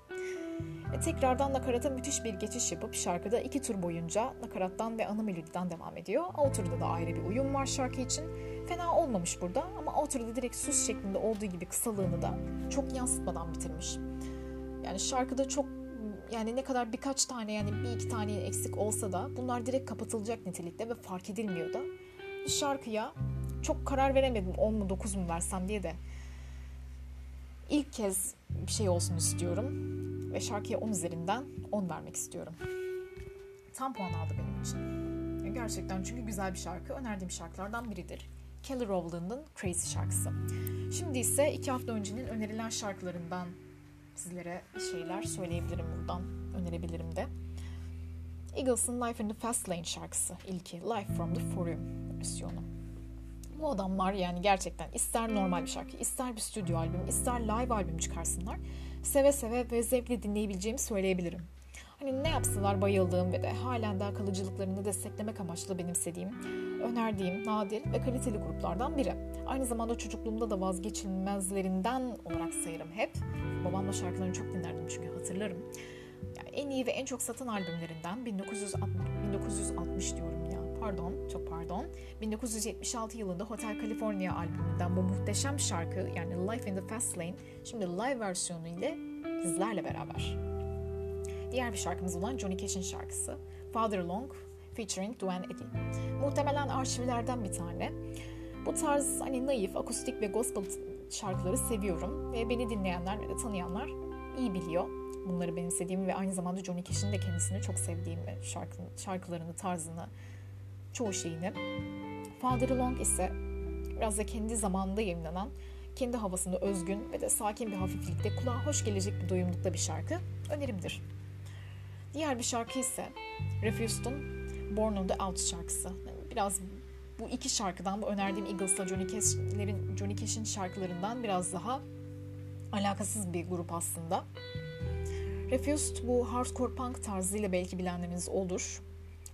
Ve tekrardan nakarata müthiş bir geçiş yapıp şarkıda iki tur boyunca nakarattan ve ana melodiden devam ediyor. Outro'da da ayrı bir uyum var şarkı için. Fena olmamış burada ama outro'da direkt sus şeklinde olduğu gibi kısalığını da çok yansıtmadan bitirmiş. Yani şarkıda çok yani ne kadar birkaç tane yani bir iki tane eksik olsa da bunlar direkt kapatılacak nitelikte ve fark edilmiyor da. Şarkıya çok karar veremedim 10 mu 9 mu versem diye de ilk kez bir şey olsun istiyorum ve şarkıya 10 üzerinden 10 vermek istiyorum. Tam puan aldı benim için. Gerçekten çünkü güzel bir şarkı. Önerdiğim şarkılardan biridir. Kelly Rowland'ın Crazy şarkısı. Şimdi ise iki hafta öncenin önerilen şarkılarından sizlere bir şeyler söyleyebilirim buradan. Önerebilirim de. Eagles'ın Life in the Fast Lane şarkısı ilki. Life from the Forum versiyonu. Bu adamlar yani gerçekten ister normal bir şarkı, ister bir stüdyo albüm, ister live albüm çıkarsınlar. Seve seve ve zevkle dinleyebileceğimi söyleyebilirim. Hani ne yapsınlar bayıldığım ve de halen daha kalıcılıklarını desteklemek amaçlı benimsediğim, önerdiğim nadir ve kaliteli gruplardan biri. Aynı zamanda çocukluğumda da vazgeçilmezlerinden olarak sayarım hep. Babamla şarkılarını çok dinlerdim çünkü hatırlarım. Yani en iyi ve en çok satan albümlerinden 1960, 1960 diyorum pardon çok pardon 1976 yılında Hotel California albümünden bu muhteşem şarkı yani Life in the Fast Lane şimdi live versiyonu ile sizlerle beraber. Diğer bir şarkımız olan Johnny Cash'in şarkısı Father Long featuring Duane Eddy. Muhtemelen arşivlerden bir tane. Bu tarz hani naif, akustik ve gospel şarkıları seviyorum ve beni dinleyenler ve de tanıyanlar iyi biliyor. Bunları benimsediğimi ve aynı zamanda Johnny Cash'in de kendisini çok sevdiğimi, şarkı, şarkılarını, tarzını, çoğu şeyini. Father Long ise biraz da kendi zamanında yayınlanan, kendi havasında özgün ve de sakin bir hafiflikte kulağa hoş gelecek bir doyumlukta bir şarkı önerimdir. Diğer bir şarkı ise Refused'un Born on the Out şarkısı. Biraz bu iki şarkıdan, bu önerdiğim Eagles'la Johnny Cash'lerin Johnny Cash'in şarkılarından biraz daha alakasız bir grup aslında. Refused bu hardcore punk tarzıyla belki bilenleriniz olur.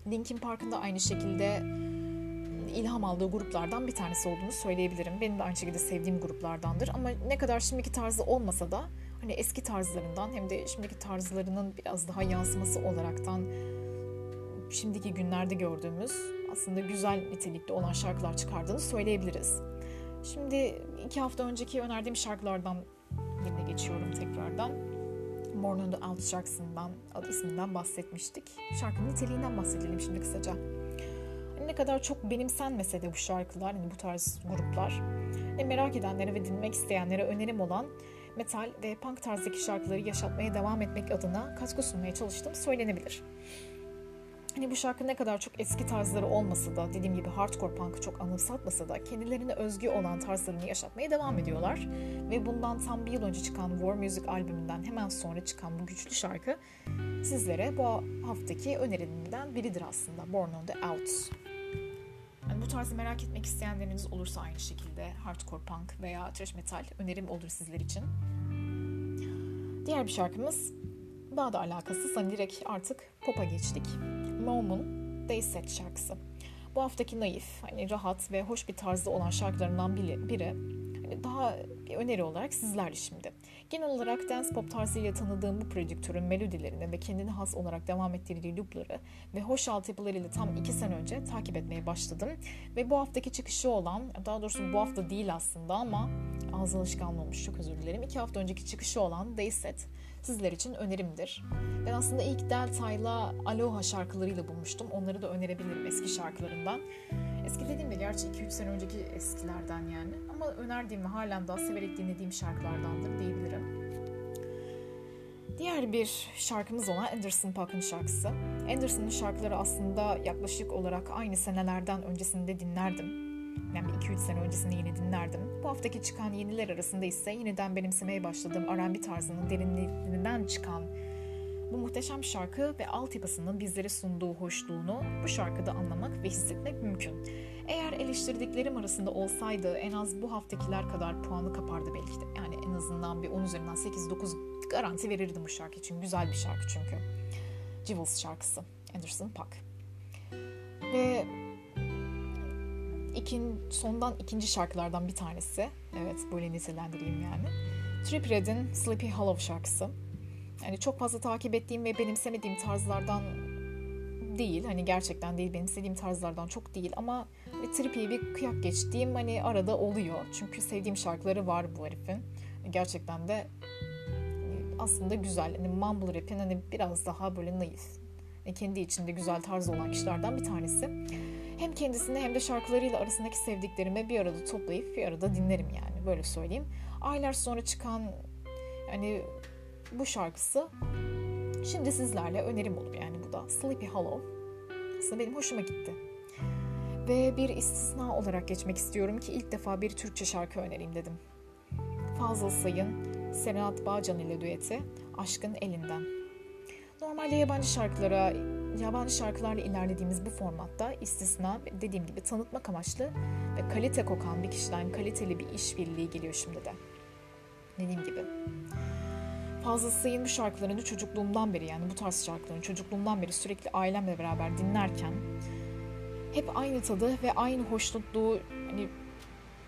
Linkin Park'ın da aynı şekilde ilham aldığı gruplardan bir tanesi olduğunu söyleyebilirim. Benim de aynı şekilde sevdiğim gruplardandır. Ama ne kadar şimdiki tarzı olmasa da hani eski tarzlarından hem de şimdiki tarzlarının biraz daha yansıması olaraktan şimdiki günlerde gördüğümüz aslında güzel nitelikli olan şarkılar çıkardığını söyleyebiliriz. Şimdi iki hafta önceki önerdiğim şarkılardan birine geçiyorum tekrardan. Out şarkısından, adı isminden bahsetmiştik. Şarkının niteliğinden bahsedelim şimdi kısaca. Hani ne kadar çok benimsenmese de bu şarkılar, hani bu tarz gruplar, hani merak edenlere ve dinlemek isteyenlere önerim olan metal ve punk tarzdaki şarkıları yaşatmaya devam etmek adına katkı sunmaya çalıştım söylenebilir. Hani bu şarkı ne kadar çok eski tarzları olmasa da dediğim gibi hardcore punk'ı çok anımsatmasa da kendilerine özgü olan tarzlarını yaşatmaya devam ediyorlar. Ve bundan tam bir yıl önce çıkan War Music albümünden hemen sonra çıkan bu güçlü şarkı sizlere bu haftaki önerilerimden biridir aslında. Born on the Out. Yani bu tarzı merak etmek isteyenleriniz olursa aynı şekilde hardcore punk veya thrash metal önerim olur sizler için. Diğer bir şarkımız daha da alakasız hani direkt artık pop'a geçtik. Mom'un Day Set şarkısı. Bu haftaki naif, hani rahat ve hoş bir tarzda olan şarkılarından biri, biri daha bir öneri olarak sizlerle şimdi. Genel olarak dance pop tarzıyla tanıdığım bu prodüktörün melodilerini ve kendine has olarak devam ettirdiği loopları ve hoş altyapılarıyla tam iki sene önce takip etmeye başladım. Ve bu haftaki çıkışı olan, daha doğrusu bu hafta değil aslında ama ağız alışkanlığı olmuş çok özür dilerim. İki hafta önceki çıkışı olan Dayset sizler için önerimdir. Ben aslında ilk Delta'yla Aloha şarkılarıyla bulmuştum. Onları da önerebilirim eski şarkılarından. Eski dediğimde gerçi 2-3 sene önceki eskilerden yani. Ama önerdiğim ve halen daha severek dinlediğim şarkılardandır diyebilirim. Diğer bir şarkımız olan Anderson Paak'ın şarkısı. Anderson'ın şarkıları aslında yaklaşık olarak aynı senelerden öncesinde dinlerdim. Yani 2-3 sene öncesinde yine dinlerdim. Bu haftaki çıkan yeniler arasında ise yeniden benimsemeye başladığım R&B tarzının derinliğinden çıkan bu muhteşem şarkı ve altyapısının bizlere sunduğu hoşluğunu bu şarkıda anlamak ve hissetmek mümkün. Eğer eleştirdiklerim arasında olsaydı en az bu haftakiler kadar puanı kapardı belki de. Yani en azından bir 10 üzerinden 8-9 garanti verirdim bu şarkı için. Güzel bir şarkı çünkü. Jewels şarkısı. Anderson Paak. Ve ikin, sondan ikinci şarkılardan bir tanesi. Evet böyle nitelendireyim yani. Trip Red'in Sleepy Hollow şarkısı. Yani çok fazla takip ettiğim ve benimsemediğim tarzlardan değil. Hani gerçekten değil benimsediğim tarzlardan çok değil ama bir Trippy'ye bir kıyak geçtiğim hani arada oluyor. Çünkü sevdiğim şarkıları var bu herifin. Gerçekten de aslında güzel. Hani mumble rap'in hani biraz daha böyle naif. Yani kendi içinde güzel tarz olan kişilerden bir tanesi. Hem kendisini hem de şarkılarıyla arasındaki sevdiklerimi bir arada toplayıp bir arada dinlerim yani böyle söyleyeyim. Aylar sonra çıkan yani bu şarkısı şimdi sizlerle önerim olur yani bu da Sleepy Hollow. Aslında benim hoşuma gitti. Ve bir istisna olarak geçmek istiyorum ki ilk defa bir Türkçe şarkı önereyim dedim. Fazıl Say'ın Serenat Bağcan ile düeti Aşkın Elinden. Normalde yabancı şarkılara, yabancı şarkılarla ilerlediğimiz bu formatta istisna dediğim gibi tanıtmak amaçlı ve kalite kokan bir kişiden kaliteli bir işbirliği geliyor şimdi de. Dediğim gibi. Fazlasıyla bu şarkılarını çocukluğumdan beri yani bu tarz şarkılarını çocukluğumdan beri sürekli ailemle beraber dinlerken hep aynı tadı ve aynı hoşnutluğu hani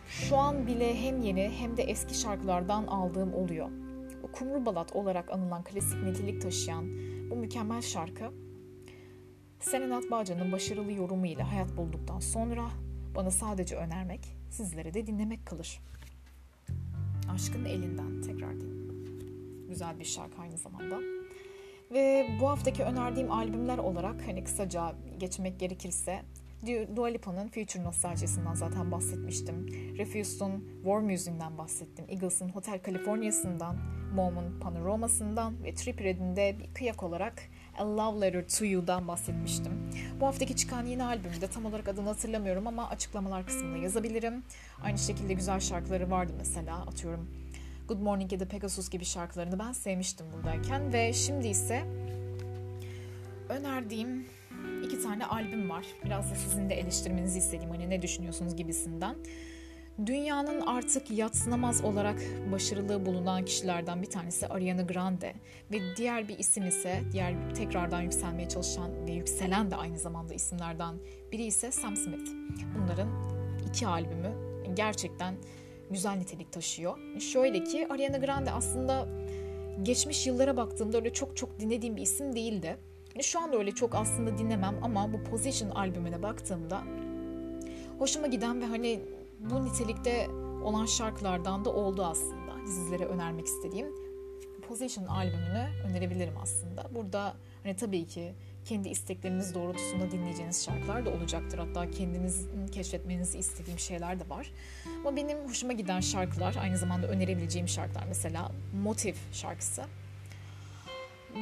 şu an bile hem yeni hem de eski şarkılardan aldığım oluyor. O kumru balat olarak anılan klasik nitelik taşıyan bu mükemmel şarkı Serenat Bağcan'ın başarılı yorumu ile hayat bulduktan sonra bana sadece önermek, sizlere de dinlemek kalır. Aşkın elinden tekrar diyeyim. Güzel bir şarkı aynı zamanda. Ve bu haftaki önerdiğim albümler olarak hani kısaca geçmek gerekirse Dua Lipa'nın Future Nostaljisinden zaten bahsetmiştim. Refused'un War Music'den bahsettim. Eagles'ın Hotel California'sından, Mom'un Panorama'sından ve Trip Red'in de bir kıyak olarak A Love Letter to You'dan bahsetmiştim. Bu haftaki çıkan yeni albümde tam olarak adını hatırlamıyorum ama açıklamalar kısmında yazabilirim. Aynı şekilde güzel şarkıları vardı mesela atıyorum Good Morning ya da Pegasus gibi şarkılarını ben sevmiştim buradayken ve şimdi ise önerdiğim iki tane albüm var. Biraz da sizin de eleştirmenizi istediğim hani ne düşünüyorsunuz gibisinden. Dünyanın artık yatsınamaz olarak başarılı bulunan kişilerden bir tanesi Ariana Grande ve diğer bir isim ise diğer tekrardan yükselmeye çalışan ve yükselen de aynı zamanda isimlerden biri ise Sam Smith. Bunların iki albümü gerçekten güzel nitelik taşıyor. Şöyle ki Ariana Grande aslında geçmiş yıllara baktığımda öyle çok çok dinlediğim bir isim değildi. Şu anda öyle çok aslında dinlemem ama bu Position albümüne baktığımda hoşuma giden ve hani bu nitelikte olan şarkılardan da oldu aslında. Sizlere önermek istediğim Position albümünü önerebilirim aslında. Burada hani tabii ki kendi istekleriniz doğrultusunda dinleyeceğiniz şarkılar da olacaktır. Hatta kendiniz keşfetmenizi istediğim şeyler de var. Ama benim hoşuma giden şarkılar, aynı zamanda önerebileceğim şarkılar mesela Motive şarkısı.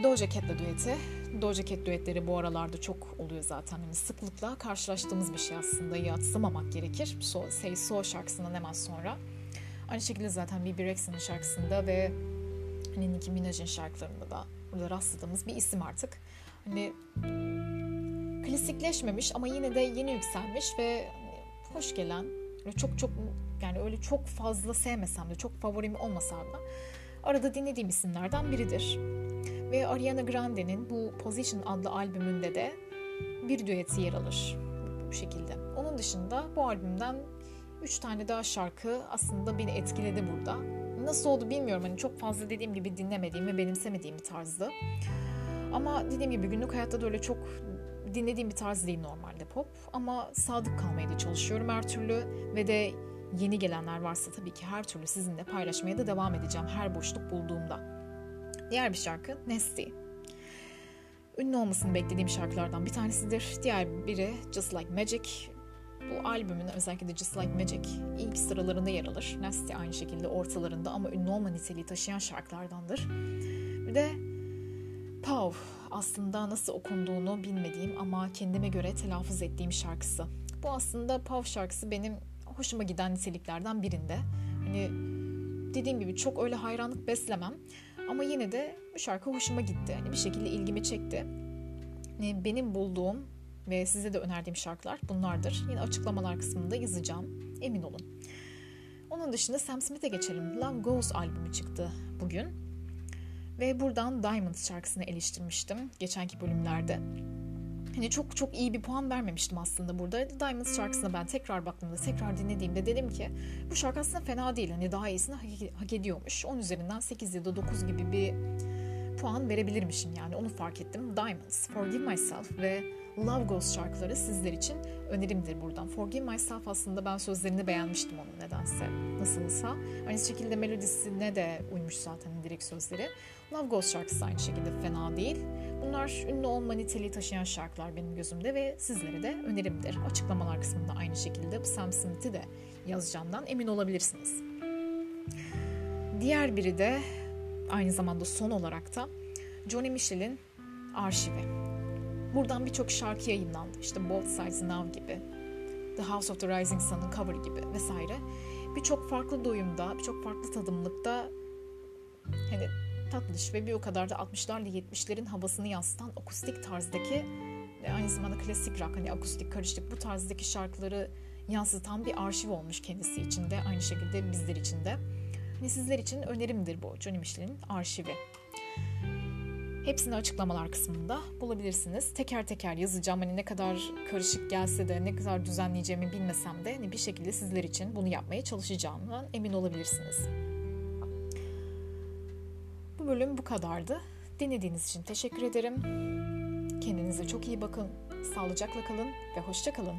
Doja Cat'le düeti. Doja Cat düetleri bu aralarda çok oluyor zaten. Yani sıklıkla karşılaştığımız bir şey aslında. Yatsımamak gerekir. So, Say So şarkısından hemen sonra. Aynı şekilde zaten Bibi Rexha'nın şarkısında ve hani Nicki Minaj'ın şarkılarında da burada rastladığımız bir isim artık. Hani klasikleşmemiş ama yine de yeni yükselmiş ve hoş gelen çok çok yani öyle çok fazla sevmesem de çok favorim olmasa da arada dinlediğim isimlerden biridir. Ve Ariana Grande'nin bu Position adlı albümünde de bir düeti yer alır bu şekilde. Onun dışında bu albümden 3 tane daha şarkı aslında beni etkiledi burada. Nasıl oldu bilmiyorum. Hani çok fazla dediğim gibi dinlemediğim ve benimsemediğim bir tarzdı. Ama dediğim gibi günlük hayatta da öyle çok dinlediğim bir tarz değil normalde pop. Ama sadık kalmaya da çalışıyorum her türlü. Ve de yeni gelenler varsa tabii ki her türlü sizinle paylaşmaya da devam edeceğim her boşluk bulduğumda. Diğer bir şarkı Nasty. Ünlü olmasını beklediğim şarkılardan bir tanesidir. Diğer biri Just Like Magic. Bu albümün özellikle de Just Like Magic ilk sıralarında yer alır. Nasty aynı şekilde ortalarında ama ünlü olma niteliği taşıyan şarkılardandır. Bir de Pau aslında nasıl okunduğunu bilmediğim ama kendime göre telaffuz ettiğim şarkısı. Bu aslında Pau şarkısı benim hoşuma giden niteliklerden birinde. Hani dediğim gibi çok öyle hayranlık beslemem ama yine de bu şarkı hoşuma gitti. Hani bir şekilde ilgimi çekti. Yani benim bulduğum ve size de önerdiğim şarkılar bunlardır. Yine açıklamalar kısmında yazacağım. Emin olun. Onun dışında Sam Smith'e geçelim. Love Goes albümü çıktı bugün. Ve buradan Diamond şarkısını eleştirmiştim geçenki bölümlerde. Hani çok çok iyi bir puan vermemiştim aslında burada. Diamond şarkısına ben tekrar baktığımda, tekrar dinlediğimde dedim ki bu şarkı aslında fena değil. Hani daha iyisini hak, ediyormuş. 10 üzerinden 8 ya da 9 gibi bir puan verebilirmişim yani onu fark ettim. Diamonds, Forgive Myself ve Love Goes şarkıları sizler için önerimdir buradan. Forgive Myself aslında ben sözlerini beğenmiştim onun nedense. Nasılsa. Aynı şekilde melodisine de uymuş zaten direkt sözleri. Love Goes şarkısı aynı şekilde fena değil. Bunlar ünlü olma niteliği taşıyan şarkılar benim gözümde ve sizlere de önerimdir. Açıklamalar kısmında aynı şekilde Sam Smith'i de yazacağımdan emin olabilirsiniz. Diğer biri de aynı zamanda son olarak da Johnny Mitchell'in arşivi. Buradan birçok şarkı yayınlandı. İşte Both Sides Now gibi, The House of the Rising Sun'ın cover gibi vesaire. Birçok farklı doyumda, birçok farklı tadımlıkta hani tatlış ve bir o kadar da 60'larla 70'lerin havasını yansıtan akustik tarzdaki aynı zamanda klasik rock hani akustik karışık bu tarzdaki şarkıları yansıtan bir arşiv olmuş kendisi için de aynı şekilde bizler için de. Hani sizler için önerimdir bu Johnny Mitchell'in arşivi. Hepsini açıklamalar kısmında bulabilirsiniz. Teker teker yazacağım. Hani ne kadar karışık gelse de ne kadar düzenleyeceğimi bilmesem de hani bir şekilde sizler için bunu yapmaya çalışacağımdan emin olabilirsiniz. Bu bölüm bu kadardı. Dinlediğiniz için teşekkür ederim. Kendinize çok iyi bakın. Sağlıcakla kalın ve hoşça kalın.